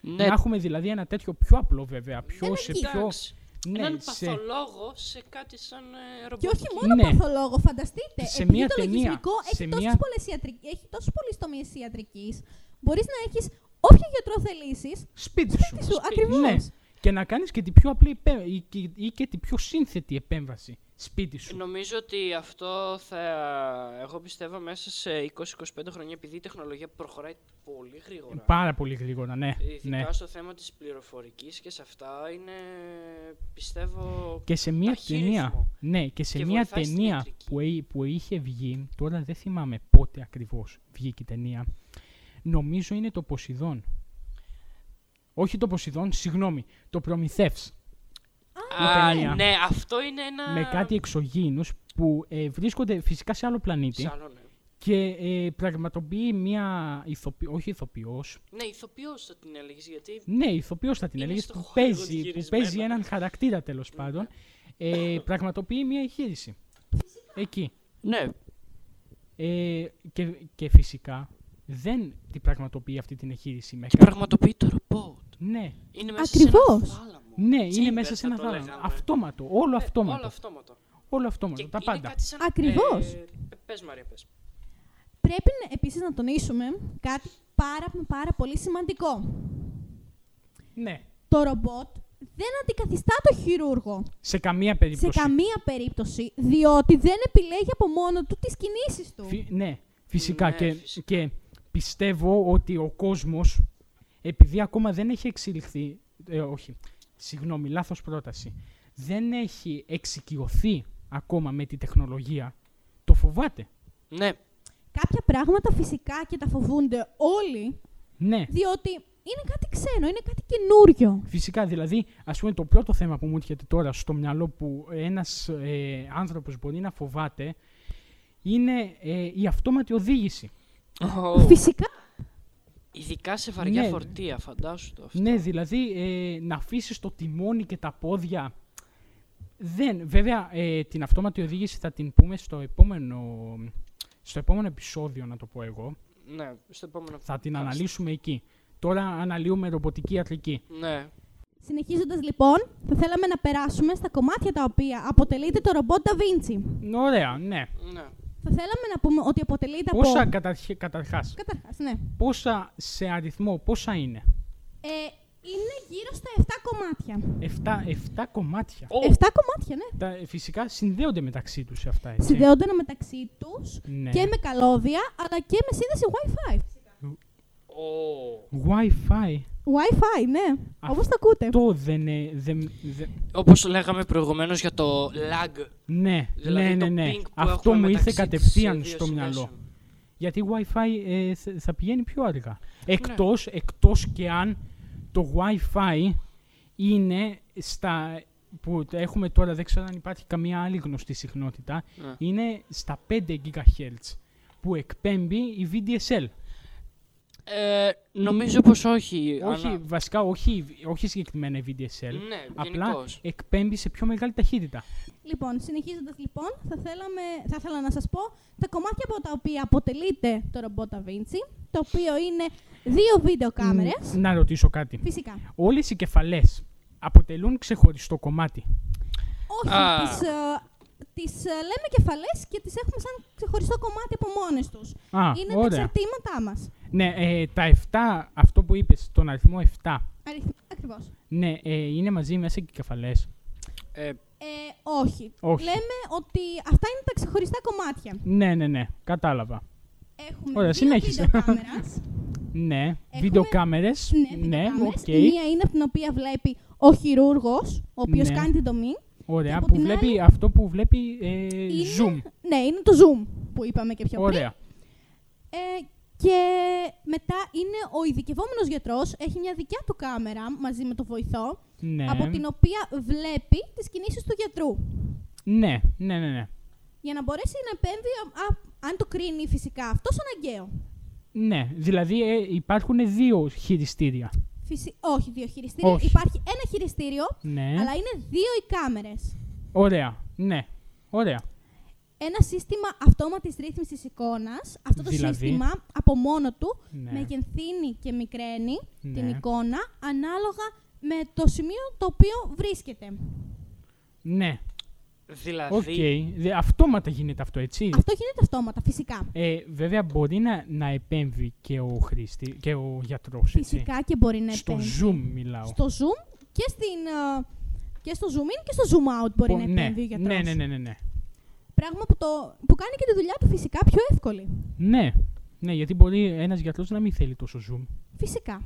Ναι, Να έχουμε δηλαδή ένα τέτοιο πιο απλό βέβαια, πιο Δεν σε αρκεί. πιο... εντάξει. Ναι, Έναν σε, παθολόγο σε κάτι σαν ε, Και ρομποτική. όχι μόνο Ναι. παθολόγο, φανταστείτε. Σε επειδή μία το ταινία, λογισμικό σε έχει, τόσες μία- πολλές ιατρικ- έχει τόσους πολλούς τομείς ιατρικής, μπορείς να έχεις όποιο γιατρό θελήσεις σπίτι σου. σπίτι σου. σπίτι, Ακριβώς. ναι. Και να κάνεις και την πιο απλή επέ- ή, και, ή και την πιο σύνθετη επέμβαση σπίτι σου. Νομίζω ότι αυτό θα. Εγώ πιστεύω μέσα σε 20-25 χρόνια, επειδή η τεχνολογία προχωράει πολύ γρήγορα. Πάρα πολύ γρήγορα, ναι. Ειδικά ναι. στο θέμα της πληροφορικής και σε αυτά είναι, πιστεύω, Και σε μια ταχύρισιμο. ταινία, ναι, και σε Και μια βοηθάει στην ταινία ιατρική. που, εί- που είχε βγει, τώρα δεν θυμάμαι πότε ακριβώς βγήκε η ταινία, νομίζω είναι το Ποσειδόν. Όχι το Ποσειδόν, συγγνώμη, το Προμηθεύς. Α, ταινία. ναι, αυτό είναι ένα... με κάτι εξωγήινους που ε, βρίσκονται φυσικά σε άλλο πλανήτη Σ' άλλο, ναι. και ε, πραγματοποιεί μια ηθοποιό, όχι ηθοποιός, Ναι, ηθοποιός θα την έλεγες, γιατί... ναι ηθοποιός θα την Είναι έλεγες, στο που Hollywood παίζει, που γυρισμένα. παίζει έναν χαρακτήρα τέλος πάντων, ε, πραγματοποιεί μια εγχείρηση. Εκεί. Ναι, Ε, και, και φυσικά δεν την πραγματοποιεί αυτή την εγχείρηση με και κα- πραγματοποιεί το ρομπότ. Ναι, Είναι μέσα Ακριβώς. σε ένα θάλαμο. ναι, είναι Chamber μέσα σε θα ένα το θάλαμο. λέγαμε. Αυτόματο, όλο Ναι, αυτόματο. Όλο αυτόματο. Όλο αυτόματο, Και τα είναι πάντα. κάτι σαν... Ακριβώς. Ε, πε- πες Μαρία, πες. Πρέπει να- επίσης να τονίσουμε κάτι πάρα πάρα πολύ σημαντικό. Ναι, Το ρομπότ δεν αντικαθιστά το χειρούργο σε καμία σε περίπτωση. καμία περίπτωση, διότι δεν επιλέγει από μόνο του τις κινήσεις του. Φυ- ναι, φυσικά. Ναι, και, φυσικά. και πιστεύω ότι ο κόσμος, επειδή ακόμα δεν έχει εξελιχθεί, ε, όχι, συγγνώμη, λάθος πρόταση, δεν έχει εξοικειωθεί ακόμα με τη τεχνολογία, το φοβάται. Ναι, Κάποια πράγματα φυσικά και τα φοβούνται όλοι, Ναι, διότι είναι κάτι ξένο, είναι κάτι καινούριο. φυσικά. Δηλαδή, ας πούμε, το πρώτο θέμα που μου έρχεται τώρα στο μυαλό που ένας ε, άνθρωπος μπορεί να φοβάται είναι ε, η αυτόματη οδήγηση. Ω, Φυσικά. ειδικά σε βαριά Ναι. φορτία, φαντάσου το αυτό. Ναι, δηλαδή ε, να αφήσεις το τιμόνι και τα πόδια. Δεν. Βέβαια, ε, την αυτόματη οδήγηση θα την πούμε στο επόμενο, στο επόμενο επεισόδιο, να το πω εγώ. Ναι, στο επόμενο Θα την podcast. αναλύσουμε εκεί. Τώρα αναλύουμε ρομποτική ιατρική. Ναι. Συνεχίζοντας λοιπόν, θα θέλαμε να περάσουμε στα κομμάτια τα οποία αποτελείται το ρομπότ Da Vinci. Ωραία, ναι. ναι. Θα θέλαμε να πούμε ότι αποτελείται Πόσα από... καταρχ- καταρχάς, Καταρχάς, ναι. πόσα σε αριθμό, πόσα είναι; Ε, είναι γύρω στα 7 κομμάτια. 7, 7 κομμάτια. Ω, 7 κομμάτια, ναι. Τα, ε, φυσικά συνδέονται μεταξύ τους αυτά, έτσι. Συνδέονται μεταξύ τους Ναι. και με καλώδια, αλλά και με σύνδεση Wi-Fi. ω. Wi-Fi. Wi-Fi, ναι. Αυτό Όπως το ακούτε. Το δεν είναι... Δεν, δεν- Όπως λέγαμε προηγουμένως για το lag. Ναι, Δηλαδή ναι, το ναι, ναι. ping που Αυτό έχουμε μου ήρθε μεταξύ της, κατευθείαν ε, δύο στο μυαλό. συνδέσεων. Γιατί Wi-Fi ε, θα- θα πηγαίνει πιο αργά. Ναι. Εκτός, εκτός και αν το Wi-Fi είναι στα... που τα έχουμε τώρα, δεν ξέρω αν υπάρχει καμία άλλη γνωστή συχνότητα, Ναι. είναι στα 5 GHz που εκπέμπει η VDSL. Ε, νομίζω πως όχι. Όχι, Ανα- βασικά όχι, όχι συγκεκριμένα η VDSL. Ναι, Απλά γενικώς. εκπέμπει σε πιο μεγάλη ταχύτητα. Λοιπόν, συνεχίζοντας λοιπόν, θα, θέλαμε, θα ήθελα να σας πω τα κομμάτια από τα οποία αποτελείται το ρομπότ Da Vinci, το οποίο είναι δύο βίντεο κάμερες, Μ, Να ρωτήσω κάτι. φυσικά. Όλες οι κεφαλές αποτελούν ξεχωριστό κομμάτι; Όχι, Α. τις, ε, τις ε, λέμε κεφαλές και τις έχουμε σαν ξεχωριστό κομμάτι από μόνες τους. Α, είναι τα ωραία. εξαρτήματά μας. Ναι, ε, τα 7, αυτό που είπες, τον αριθμό 7, Αριθμ... Ακριβώς. ναι, ε, είναι μαζί μέσα και οι κεφαλές. Ε, Ε, όχι. Όχι. Λέμε ότι αυτά είναι τα ξεχωριστά κομμάτια. Ναι, ναι, ναι, κατάλαβα. Έχουμε Ωραία, δύο συνέχισε. βίντεο κάμερας. Ναι. Βιντεοκάμερες. Ναι, Ναι, βιντεοκάμερες. οκ. Η μία είναι από την οποία βλέπει ο χειρούργος, ο οποίος Ναι. κάνει την τομή. Ωραία. από Που την βλέπει αυτό που βλέπει ε, Είναι- zoom. Ναι, είναι το zoom που είπαμε και πιο πριν. Ωραία. Ε, και μετά είναι ο ειδικευόμενος γιατρός, έχει μια δικιά του κάμερα μαζί με το βοηθό, Ναι. από την οποία βλέπει τις κινήσεις του γιατρού. Ναι, ναι, ναι, ναι. Για να μπορέσει να επέμβει, α, α, αν το κρίνει φυσικά αυτός, αναγκαίο. Ναι, δηλαδή ε, υπάρχουν δύο χειριστήρια. Φυσι... Όχι, δύο χειριστήρια. Όχι. Υπάρχει ένα χειριστήριο, Ναι. αλλά είναι δύο οι κάμερες. Ωραία. Ναι. Ωραία. Ένα σύστημα αυτόματης ρύθμισης εικόνας. Αυτό το Δηλαδή; σύστημα από μόνο του Ναι. μεγεθύνει και μικραίνει την Ναι. εικόνα ανάλογα με το σημείο το οποίο βρίσκεται. Ναι. Δηλαδή, Οκ. Δε- Αυτόματα γίνεται αυτό, έτσι; Αυτό γίνεται αυτόματα, φυσικά. Ε, βέβαια μπορεί να, να επέμβει και ο χρήστης και ο γιατρός, έτσι; Φυσικά και μπορεί να Στο επέμβει. zoom μιλάω. Στο zoom και, στην, ε, και στο zoom in και στο zoom out μπορεί Πο- να ναι, επέμβει ο γιατρός. ναι, ναι, ναι, ναι, ναι. Πράγμα που, το, που κάνει και τη δουλειά του φυσικά πιο εύκολη. Ναι, ναι, γιατί μπορεί ένας γιατρός να μην θέλει τόσο zoom. Φυσικά.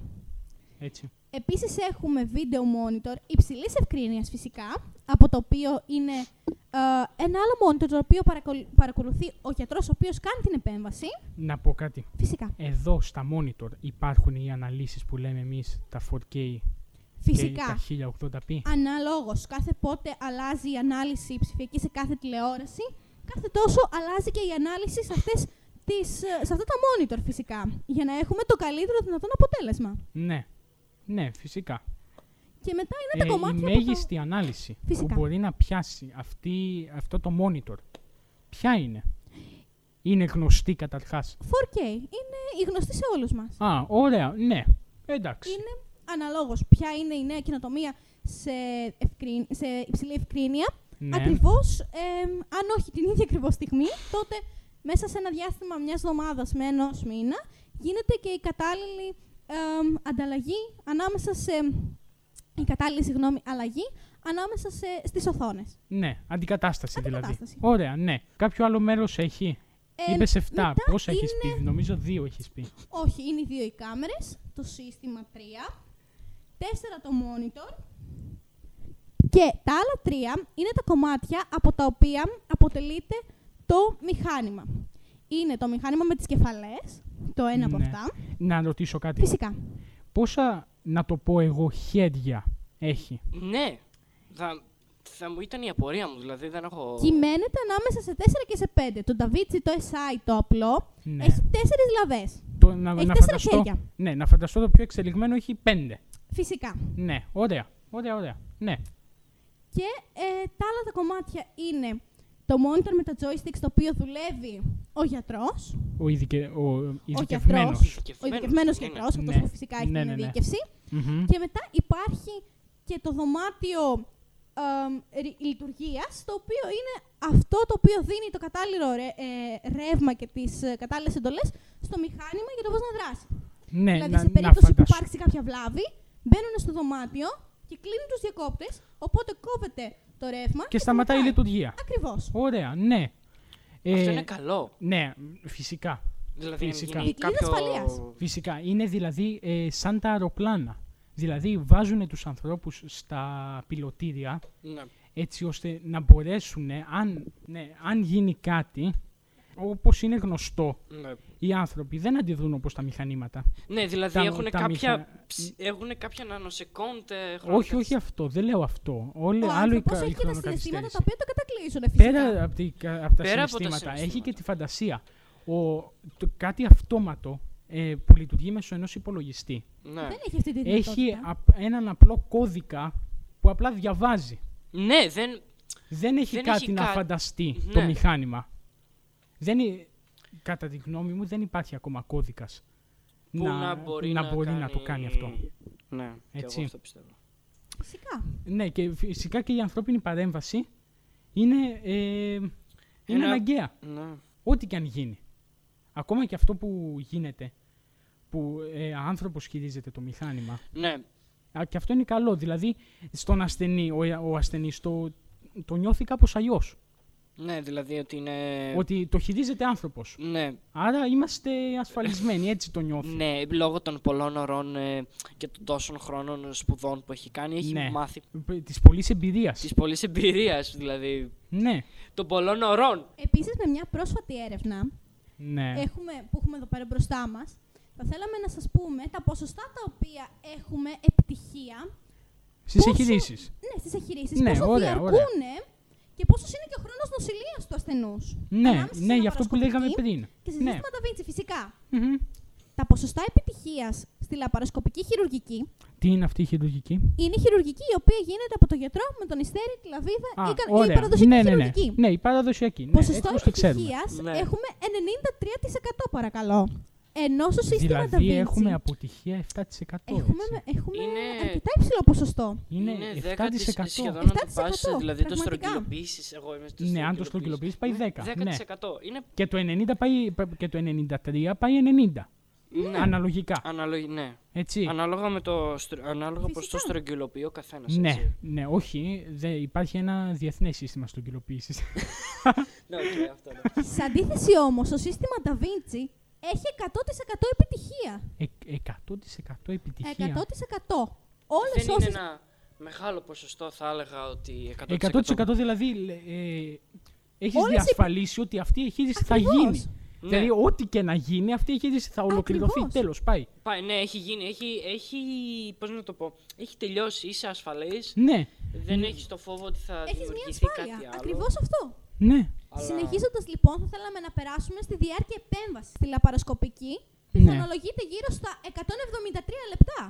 Έτσι. Επίσης έχουμε video monitor υψηλής ευκρίνειας φυσικά, από το οποίο είναι ε, ένα άλλο monitor το οποίο παρακολου- παρακολουθεί ο γιατρός ο οποίος κάνει την επέμβαση. Να πω κάτι. Φυσικά. Εδώ στα monitor υπάρχουν οι αναλύσεις που λέμε εμείς τα 4K Φυσικά. και τα 1080p. Αναλόγως, κάθε πότε αλλάζει η ανάλυση η ψηφιακή σε κάθε τηλεόραση, κάθε τόσο αλλάζει και η ανάλυση σε, αυτές τις, ε, σε αυτά τα monitor φυσικά, για να έχουμε το καλύτερο δυνατόν αποτέλεσμα. Ναι, ναι, φυσικά. Και μετά είναι τα Ε, η κομμάτια που μέγιστη ανάλυση Φυσικά. που μπορεί να πιάσει αυτή, αυτό το monitor, ποια είναι; Είναι γνωστή καταρχάς; 4K είναι η γνωστή σε όλους μας. Α, ωραία, ναι. Εντάξει. είναι αναλόγως ποια είναι η νέα καινοτομία σε, ευκριν... σε υψηλή ευκρίνεια. ναι. Ακριβώς, εμ, αν όχι την ίδια ακριβώς στιγμή, τότε μέσα σε ένα διάστημα μιας εβδομάδας με ενός μήνα γίνεται και η κατάλληλη εμ, ανταλλαγή ανάμεσα σε... Η κατάλληλη, συγγνώμη, αλλαγή ανάμεσα σε, στις οθόνες. Ναι, αντικατάσταση, Αντικατάσταση. δηλαδή. Ωραία, ναι. Κάποιο άλλο μέρος έχει; Ε, Είπες 7. μετά Πόσα έχεις είναι- πει, νομίζω 2 έχεις πει. Όχι, είναι οι δύο οι κάμερες, το σύστημα 3, 4 το monitor και τα άλλα τρία είναι τα κομμάτια από τα οποία αποτελείται το μηχάνημα. Είναι το μηχάνημα με τις κεφαλές, το ένα από Ναι. αυτά. Να ρωτήσω κάτι. Φυσικά. Πόσα, να το πω εγώ, χέρια έχει. ναι, θα, θα μου ήταν η απορία μου, δηλαδή δεν έχω... Κυμαίνεται ανάμεσα σε 4 και σε 5. Το DaVinci, το SI, το απλό, Ναι. έχει 4 λαβές. Το, να, Έχει να τέσσερα φανταστώ, χέρια. Ναι, να φανταστώ το πιο εξελιγμένο έχει 5. Φυσικά. Ναι, ωραία. Ωραία, ωραία. Ναι. Και ε, τα άλλα τα κομμάτια είναι το monitor με τα joysticks το οποίο δουλεύει ο γιατρός, Ο, ειδικε, ο ο ειδικευμένος. γιατρός, ο Ειδικευμένος, ειδικευμένος ναι, ναι. γιατρός, αυτός Ναι. που φυσικά έχει Ναι, την ναι, ναι. ειδίκευση. Μμμ. Και μετά υπάρχει και το δωμάτιο εμ, ρι- λειτουργίας, το οποίο είναι αυτό το οποίο δίνει το κατάλληλο ρε- ε, ρεύμα και τις ε, κατάλληλες εντολές στο μηχάνημα για το πώς να δράσει. Ναι, δηλαδή, να, σε να περίπτωση που φανταστώ. υπάρξει κάποια βλάβη, μπαίνουν στο δωμάτιο και κλείνουν τους διακόπτες, οπότε κόβεται το ρεύμα Και σταματάει η λειτουργία. Ακριβώς. Ωραία, ναι. Αυτό Ε, είναι καλό. Ναι, φυσικά. Δηλαδή, αν φυσικά. γίνει Δικλείδα κάποιο... ασφαλείας. Φυσικά. Είναι δηλαδή ε, σαν τα αεροπλάνα. Δηλαδή βάζουν τους ανθρώπους στα πιλωτήρια Ναι. έτσι ώστε να μπορέσουν, αν, ναι, αν γίνει κάτι, όπως είναι γνωστό, Ναι. οι άνθρωποι δεν αντιδρούν όπως τα μηχανήματα. ναι, δηλαδή Τα- έχουν, τα κάποια, μηχα- ψ- έχουν κάποια νανοσεκόντ ε, όχι, χρονικά- όχι αυτό, δεν λέω αυτό. Όλε, Ο άλλο η, άνθρωπος κα- η έχει και τα συναισθήματα χρονοκαθυστέρηση. τα οποία το κατακλείζουν φυσικά. Πέρα από, τη, κα- από τα Πέρα από τα συναισθήματα, έχει και συναισθήματα. τη φαντασία. Ο, το, κάτι αυτόματο ε, που λειτουργεί μέσω ενός υπολογιστή. Ναι. Δεν έχει αυτή τη Έχει δυνατότητα. απ- έναν απλό κώδικα που απλά διαβάζει. ναι, δεν... Δεν έχει Δεν κάτι έχει να κα- φανταστεί το Ναι. μηχάνημα. Δεν είναι, κατά τη γνώμη μου δεν υπάρχει ακόμα κώδικας που να, μπορεί, να, μπορεί κάνει... να το κάνει αυτό. Ναι, και Έτσι. εγώ αυτό πιστεύω. Φυσικά. Ναι, και φυσικά και η ανθρώπινη παρέμβαση είναι, ε, είναι Ένα- αναγκαία. Ναι. Ό,τι και αν γίνει. Ακόμα και αυτό που γίνεται, που ε, άνθρωπος χειρίζεται το μηχάνημα, ναι, α, και αυτό είναι καλό. Δηλαδή, στον ασθενή, ο, ο ασθενής το, το νιώθει κάπως αλλιώς. Ναι, δηλαδή ότι είναι. Ότι το χειρίζεται άνθρωπος. Ναι, Άρα είμαστε ασφαλισμένοι, έτσι το νιώθω. ναι, λόγω των πολλών ωρών ε, και των τόσων χρόνων σπουδών που έχει κάνει, έχει Ναι. μάθει Της πολλής εμπειρίας. της πολλής εμπειρίας. Δηλαδή, Ναι, των πολλών ωρών. Επίσης, με μια πρόσφατη έρευνα ναι. έχουμε, που έχουμε εδώ πέρα μπροστά μας, θα θέλαμε να σας πούμε τα ποσοστά τα οποία έχουμε επιτυχία Στις πόσο- εγχειρήσεις. ναι, στις εγχειρήσεις, Ναι, πόσο ωραία, διαρκούν ωραία. Και πόσος είναι και ο χρόνος νοσηλείας του ασθενούς; Ναι, Ανάμεσα σε ναι, γι' αυτό που λέγαμε λαπαροσκοπική πριν. Και σε Ναι. σύστημα Da Vinci, φυσικά. Μμμ. Τα ποσοστά επιτυχίας στη λαπαροσκοπική χειρουργική Τι είναι αυτή η χειρουργική; είναι η χειρουργική η οποία γίνεται από τον γιατρό με τον ιστέρι, τη λαβίδα Α, ή, κα- ή η ωραία. παραδοσιακή ναι, ναι, ναι. χειρουργική. Ναι, η παραδοσιακή. Ναι, Ποσοστό έτσι όπως το ξέρουμε. επιτυχίας Ναι. έχουμε 93% παρακαλώ. Ενώ στο σύστημα Da Δηλαδή Vinci έχουμε αποτυχία 7%. έχουμε, έτσι. έχουμε Είναι- αρκετά υψηλό ποσοστό. Είναι, Είναι 7%. 10% σχεδόν αν 7%, το πας, δηλαδή το πραγματικά. στρογγυλοποιήσεις, εγώ είμαι στο Ναι, αν το στρογγυλοποιήσεις πάει 10, 10%. Είναι, Και το 90 πάει, και το 93 πάει 90. ναι. Αναλογικά. Αναλογ, ναι. Έτσι. Ανάλογα με το, στρο- ανάλογα πως Φυσικά. το στρογγυλοποιεί ο καθένας, Ναι, έτσι. ναι, όχι. Δε, υπάρχει ένα διεθνές σύστημα στρογγυλοποίησης. Ναι, οκ, αυτό ναι. Σε αντίθεση όμως, το σύστημα Da Vinci έχει 100% επιτυχία. Ε, 100% επιτυχία. 100%. Όλες Δεν είναι όσες... ένα μεγάλο ποσοστό, θα έλεγα ότι 100%. 100% δηλαδή ε, έχεις Όλες οι- διασφαλίσει ότι αυτή η εγχείρηση θα Ακριβώς. γίνει. Ναι. Δηλαδή, ό,τι και να γίνει, αυτή η εγχείρηση θα ολοκληρωθεί. Ακριβώς. Τέλος, πάει. Πάει, ναι, έχει γίνει, έχει, έχει, πώς να το πω, έχει τελειώσει, είσαι ασφαλής, Ναι, δεν έχεις το φόβο ότι θα Έχεις μια δημιουργηθεί κάτι ασφάλεια. άλλο. Ακριβώς αυτό. ναι. Αλλά- Συνεχίζοντας λοιπόν, θα θέλαμε να περάσουμε στη διάρκεια επέμβασης. Στη λαπαροσκοπική Ναι. πιθανολογείται γύρω στα 173 λεπτά.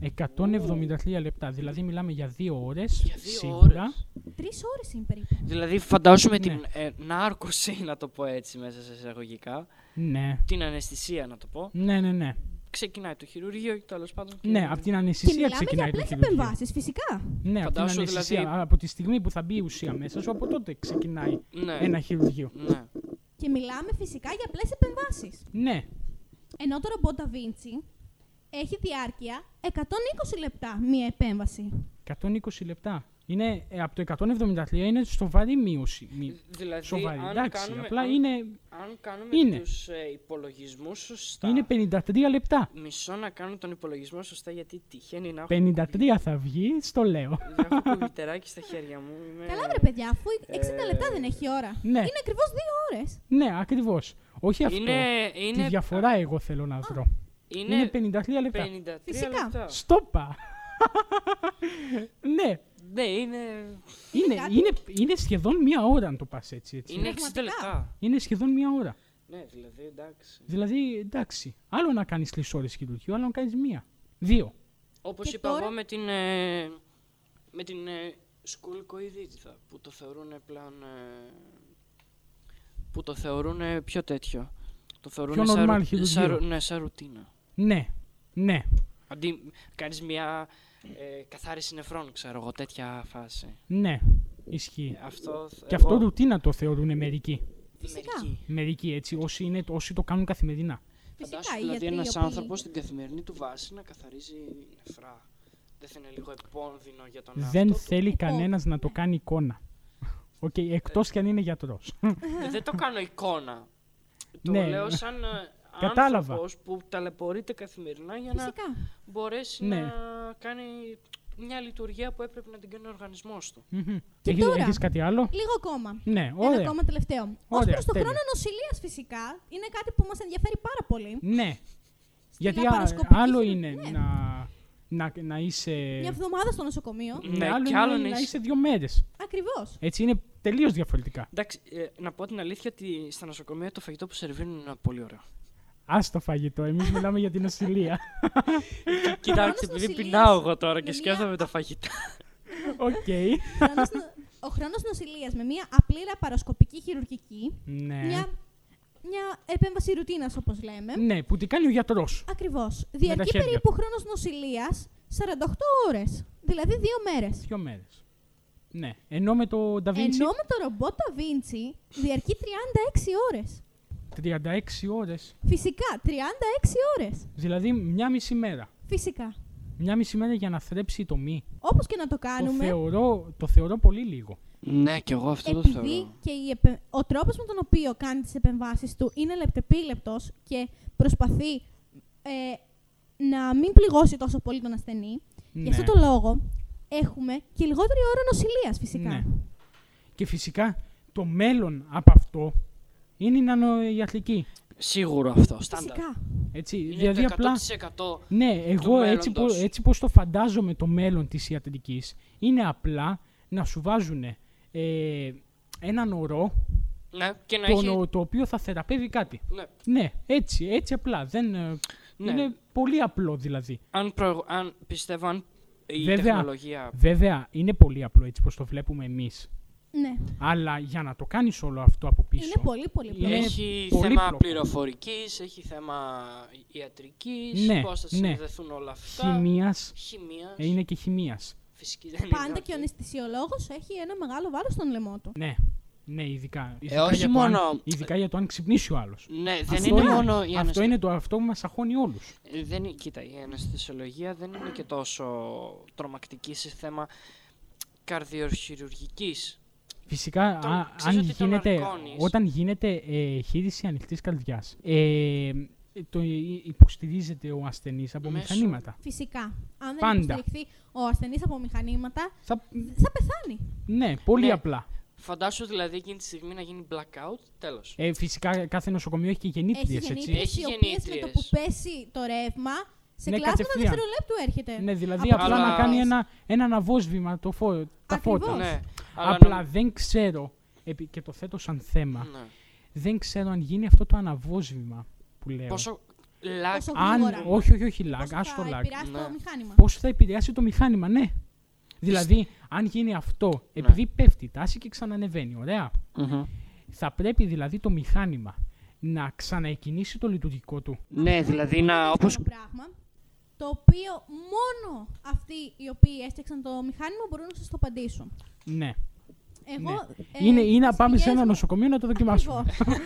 173 λεπτά. Δηλαδή, μιλάμε για δύο ώρες. Για δύο σίγουρα. ώρες. Τρεις ώρες είναι περίπου. Δηλαδή, φαντάσουμε Ναι. την ε, νάρκωση, να το πω έτσι μέσα σε εισαγωγικά, Ναι. την αναισθησία, να το πω. Ναι, ναι, ναι. Ξεκινάει το χειρουργείο, τέλος πάντων. και- Ναι, από την Και αναισθησία μιλάμε για ξεκινάει το απλές χειρουργείο. επεμβάσεις, φυσικά. Ναι, από την Φαντάσου, αναισθησία. δηλαδή- Από τη στιγμή που θα μπει η ουσία μέσα σου, από τότε ξεκινάει Ναι. ένα χειρουργείο. ναι. Και μιλάμε φυσικά για απλές επεμβάσεις. Ναι. Ενώ το ρομπότ Da Vinci έχει διάρκεια 120 λεπτά μία επέμβαση. 120 λεπτά. Είναι, ε, από το 173 είναι σοβαρή μείωση. Μη- Δηλαδή, Σοβαρή. αν Εντάξει, κάνουμε, απλά αν, είναι, αν κάνουμε είναι. τους ε, υπολογισμούς σωστά, είναι 53 λεπτά. μισό να κάνω τον υπολογισμό σωστά γιατί τυχαίνει να έχω 53 θα βγει, στο λέω. κουβι- έχω κουβιτεράκι στα χέρια μου. Είμαι... Καλά, βρε παιδιά, αφού 60 Ε, λεπτά δεν έχει ώρα. ναι. Είναι ακριβώς δύο ώρες. Ναι, ακριβώς. Όχι αυτό. Είναι, Τη είναι, διαφορά εγώ θέλω να βρω. είναι, Είναι 53 λεπτά. 53 Φυσικά. λεπτά. Στόπα. ναι, Ναι, είναι, είναι, κάτι- είναι, είναι σχεδόν μία ώρα αν το πας έτσι. έτσι. είναι 60 Πραγματικά. λεπτά. Είναι σχεδόν μία ώρα. Ναι, δηλαδή, εντάξει. Δηλαδή, εντάξει. Άλλο να κάνεις τρεις ώρες χειρουργείο, άλλο να κάνεις μία. Δύο. Όπως Και είπα τώρα- εγώ με την, ε, με την ε, σκουλικοειδίτιδα που το θεωρούν πλέον ε, που το θεωρούν πιο τέτοιο. Το θεωρούν Πιο σαν, normal ρουτ- χειρουργείο. σαν, ρο- ναι, σαν ρουτίνα. Ναι, ναι. Αντί κάνεις μια ε, καθάριση νεφρών, ξέρω εγώ, τέτοια φάση. Ναι, ισχύει. Αυτό, Και αυτό ρουτίνα το θεωρούν μερικοί. Φυσικά. Μερικοί. Μερικοί έτσι, όσοι, είναι, όσοι το κάνουν καθημερινά. Φυσικά Φαντάσου οι δηλαδή γιατροί οι ένας οποίοι- άνθρωπος στην καθημερινή του βάση να καθαρίζει νεφρά. Δεν θα είναι λίγο επώνδυνο για τον Δεν εαυτό του. θέλει Λοιπόν, κανένας να το ναι. κάνει εικόνα. Οκ, εκτός κι αν είναι γιατρός. Ε, δεν το κάνω εικόνα. Το Ναι. λέω σαν ε, Κατάλαβα. άνθρωπος που ταλαιπωρείται καθημερινά για να Φυσικά. μπορέσει Ναι. να κάνει μια λειτουργία που έπρεπε να την κάνει ο οργανισμός του. Μμμ. Και Έχεις, τώρα- έχεις κάτι άλλο; Λίγο ακόμα. Ναι, Ένα ωραία. ακόμα τελευταίο. Ω Ωραία, προς το τέλεια. χρόνο νοσηλείας, φυσικά, είναι κάτι που μας ενδιαφέρει πάρα πολύ. Ναι. Γιατί α, λαπαροσκοπική άλλο χειρου- είναι ναι. να, να, να είσαι... Μια εβδομάδα στο νοσοκομείο. Ναι, Ναι, άλλο κι είναι άλλο να να είσαι δύο μέρες. Ακριβώς. Έτσι είναι τελείως διαφορετικά. Εντάξει, ε, να πω την αλήθεια ότι στα νοσοκομεία το φαγητό που σερβίρουν είναι πολύ ωραίο. Ας το φαγητό, εμείς μιλάμε για την νοσηλεία. Κοιτάξτε, επειδή νοσηλείας πεινάω εγώ τώρα με και μια- σκέφτομαι τα φαγητά. Οκ. Ο χρόνος νοσηλεία με μια απλή λαπαροσκοπική χειρουργική, Ναι. μια, μια επέμβαση ρουτίνας όπως λέμε. Ναι, που τι κάνει ο γιατρός. Ακριβώς. Διαρκεί χέρια. περίπου χρόνος νοσηλεία 48 ώρες. Δηλαδή δύο μέρες. Δύο μέρες. Ναι. Ενώ με το Da Vinci Ενώ με το ρομπότ Da Vinci διαρκεί 36 ώρες. 36 ώρες. Φυσικά, 36 ώρες. Δηλαδή μια μισή μέρα. Φυσικά. Μια μισή μέρα για να θρέψει το μη. Όπως και να το Το κάνουμε. θεωρώ, το θεωρώ πολύ λίγο. Ναι, και εγώ αυτό το θεωρώ. επειδή και η επε- ο τρόπος με τον οποίο κάνει τις επεμβάσεις του είναι λεπτεπίλεπτος και προσπαθεί ε, να μην πληγώσει τόσο πολύ τον ασθενή, Ναι. γι' αυτό το λόγο έχουμε και λιγότερη ώρα νοσηλείας φυσικά. Ναι. Και φυσικά το μέλλον από αυτό είναι η νανοϊατρική. Σίγουρο αυτό, στάνταρ. Φυσικά. Έτσι, Είναι δηλαδή το 100% απλά. Ναι, εγώ έτσι, μέλλοντος. πο- έτσι πως το φαντάζομαι το μέλλον της ιατρικής είναι απλά να σου βάζουν ε, έναν ορό Ναι, και να το, έχει... το οποίο θα θεραπεύει κάτι. Ναι, Ναι, έτσι, έτσι απλά. Δεν, ε, ναι. Είναι πολύ απλό δηλαδή. Αν, προ... αν πιστεύω αν η Βέβαια. τεχνολογία... Βέβαια, είναι πολύ απλό έτσι πως το βλέπουμε εμείς. Ναι. Αλλά για να το κάνεις όλο αυτό από πίσω... Είναι πολύ πολύ Είναι πολύ. Έχει πολύπλοκο. θέμα πληροφορικής, έχει θέμα ιατρικής, Ναι, πώς θα ναι. συνδεθούν όλα αυτά. Χημίας, Χημίας. ε, είναι και χημίας. Φυσική δεν Πάντα είναι. και ο αναισθησιολόγος έχει ένα μεγάλο βάρος στον λαιμό του. Ναι, ναι, ειδικά. ειδικά Ε, όχι για το αν- μόνο- ειδικά για το αν ξυπνήσει ο άλλος. Ναι, δεν Αυτό είναι είναι- μόνο η Αυτό αναισθη- είναι το αυτό που μας αχώνει όλους. Ε, Δεν, είναι- κοίτα, η αναισθησιολογία δεν είναι και τόσο τρομακτική σε θέμα καρδιοχειρουργικής. Φυσικά, Τον- α- ξέρεις αν ότι τον γίνεται, αρκώνεις. όταν γίνεται ε, χείριση ανοιχτής καρδιάς, ε, το υ- υποστηρίζεται ο ασθενής από Μέσω- μηχανήματα. Φυσικά. Αν δεν Πάντα. υποστηριχθεί ο ασθενής από μηχανήματα, Θα, θα πεθάνει. ναι, πολύ Ναι. απλά. Φαντάσου δηλαδή εκείνη τη στιγμή να γίνει blackout, τέλος. Ε, φυσικά κάθε νοσοκομείο έχει και γεννήτριες, Έχει έτσι. γεννήτριες Έχει οι οποίες με το γεννήτριες. που πέσει το ρεύμα, σε Ναι, κλάσματα κατευθείαν. δευτερολέπτου έρχεται. Ναι, δηλαδή Από απλά τις να κάνει άλλες. ένα, ένα αναβόσβημα το φω, τα Ακριβώς. φώτα. Ναι, αλλά Απλά νομ- δεν ξέρω, επί- και το θέτω σαν θέμα, ναι. δεν ξέρω αν γίνει αυτό το αναβόσβημα που λέω. Πόσο lag Πόσο αν, γρήγορα. όχι, όχι, όχι, lag, Πώς ας το θα lag. επηρεάσει Ναι. το μηχάνημα. Πώς θα επηρεάσει το μηχάνημα, ναι. Δηλαδή, αν γίνει αυτό, επειδή πέφτει η τάση και ξανανεβαίνει, ωραία. Μμμ. Θα πρέπει δηλαδή το μηχάνημα να ξαναεκκινήσει το λειτουργικό του. Ναι, δηλαδή να Πολύ όπως... δύσκολο πράγμα, το οποίο μόνο αυτοί οι οποίοι έστιαξαν το μηχάνημα μπορούν να σας το απαντήσουν. Ναι. Εγώ, ε, είναι είναι να τις πάμε σε πηγές ένα μου- νοσοκομείο να το δοκιμάσουμε. Ακριβώς.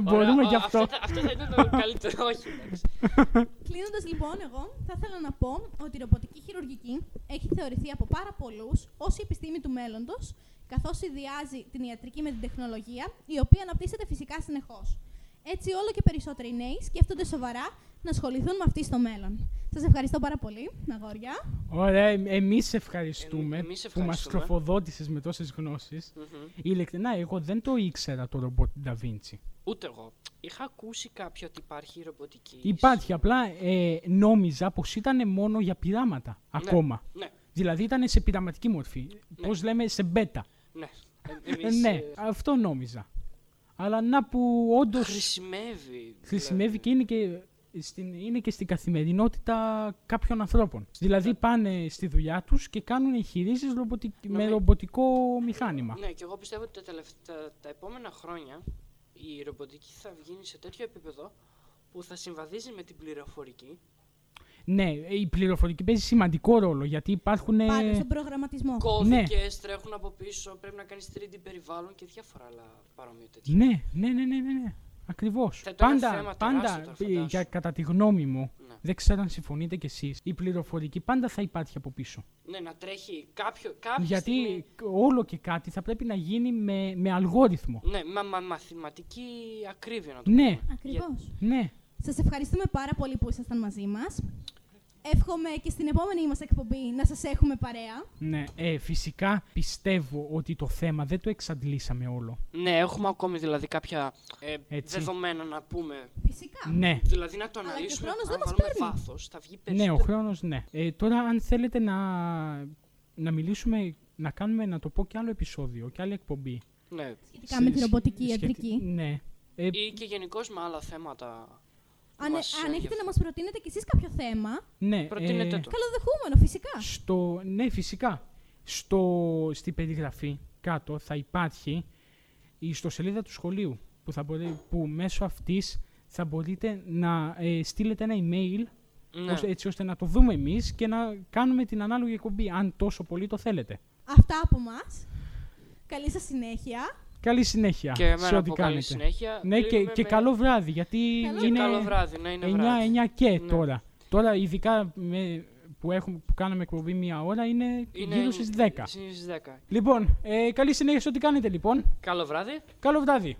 Μπορούμε Ωραία, και α, αυτό. θα- Αυτό θα ήταν το καλύτερο, όχι. εντάξει. Κλείνοντας λοιπόν, εγώ θα ήθελα να πω ότι η ρομποτική χειρουργική έχει θεωρηθεί από πάρα πολλούς ως η επιστήμη του μέλλοντος, καθώς συνδυάζει την ιατρική με την τεχνολογία, η οποία αναπτύσσεται φυσικά συνεχώς. Έτσι, όλο και περισσότεροι νέοι σκέφτονται σοβαρά να ασχοληθούν με αυτή στο μέλλον. Σας ευχαριστώ πάρα πολύ, αγόρια. Ωραία, ε, εμείς ευχαριστούμε Εμ- εμείς που μας ευχαριστούμε. τροφοδότησες με τόσες γνώσεις. Μμμ. Ειλικρινά, εγώ δεν το ήξερα το ρομπότ Da Vinci. Ούτε εγώ. Είχα ακούσει κάποιο ότι υπάρχει ρομποτική. Υπάρχει, απλά ε, νόμιζα πως ήταν μόνο για πειράματα ακόμα. Ναι, Δηλαδή ήταν σε πειραματική μορφή. Πώς λέμε, σε μπέτα. ναι. Ε, Ε, εμείς, ναι, ε, αυτό νόμιζα. Αλλά να που όντως Χρησιμεύει. χρησιμεύει και δηλαδή. είναι και, στην, είναι και στην καθημερινότητα κάποιων ανθρώπων. Δηλαδή πάνε στη δουλειά τους και κάνουν εγχειρήσεις ρομποτικ- με Νομι- ρομποτικό μηχάνημα. Ναι, και εγώ πιστεύω ότι τα, τελευταία, τα επόμενα χρόνια η ρομποτική θα βγει σε τέτοιο επίπεδο που θα συμβαδίζει με την πληροφορική. Ναι, η πληροφορική παίζει σημαντικό ρόλο γιατί υπάρχουν. Πάντα στον προγραμματισμό. Κώδικες τρέχουν από πίσω, πρέπει να κάνεις 3D περιβάλλον και διάφορα άλλα παρόμοια τέτοια. Ναι, ναι, ναι, ναι, ναι, ναι. Ακριβώς. Θέτω ένα Πάντα, θέμα πάντα τεράστιο τώρα, ε, φαντάσου. για, κατά τη γνώμη μου, Ναι. δεν ξέρω αν συμφωνείτε κι εσείς, η πληροφορική πάντα θα υπάρχει από πίσω. Ναι, να τρέχει κάποιο, κάποια γιατί στιγμή... όλο και κάτι θα πρέπει να γίνει με, με αλγόριθμο. Ναι, μα, μα, μαθηματική ακρίβεια να το Ναι, πούμε. Ακριβώς. ναι. Σας ευχαριστούμε πάρα πολύ που ήσασταν μαζί μας. Εύχομαι και στην επόμενη μας εκπομπή να σας έχουμε παρέα. Ναι, ε, φυσικά πιστεύω ότι το θέμα δεν το εξαντλήσαμε όλο. Ναι, έχουμε ακόμη δηλαδή κάποια ε, Έτσι. δεδομένα να πούμε. Φυσικά. Ναι, Δηλαδή να το Αλλά και ο αναλύσουμε, χρόνος αν δεν μας βάλουμε παίρνει. βάθος, θα βγει ναι, ο περισσότερο. χρόνος ναι. Ε, τώρα αν θέλετε να, να μιλήσουμε, να κάνουμε, να το πω και άλλο επεισόδιο και άλλη εκπομπή. Ναι. Σχετικά με τη Σχε- ρομποτική σχετι- ιατρική. Ναι. Ε, Ή και γενικώς με άλλα θέματα. Που Αν, μας αν έχετε ενδιαφέρουν. να μας προτείνετε κι εσείς κάποιο θέμα, ναι, Προτείνετε ε, το. καλοδεχούμενο φυσικά. Στο, ναι, φυσικά. Στο, στη περιγραφή κάτω θα υπάρχει η ιστοσελίδα του σχολείου που, θα μπορεί, που μέσω αυτής θα μπορείτε να ε, στείλετε ένα email Ναι. ώστε- έτσι ώστε να το δούμε εμείς και να κάνουμε την ανάλογη εκπομπή αν τόσο πολύ το θέλετε. Αυτά από μας. Καλή σας συνέχεια. Καλή συνέχεια Και σε εμένα ό,τι από καλή κάνετε. συνέχεια. Ναι, και, Κλείνουμε και με- καλό βράδυ γιατί Καλό Και είναι καλό βράδυ, ναι, είναι 9, βράδυ. 9 και Ναι. τώρα. Τώρα ειδικά με, που, έχουμε, που κάναμε εκπομπή μία ώρα είναι, Είναι γύρω στις 10. Στις 10. Λοιπόν, ε, καλή συνέχεια σε ό,τι κάνετε λοιπόν. Καλό βράδυ. Καλό βράδυ.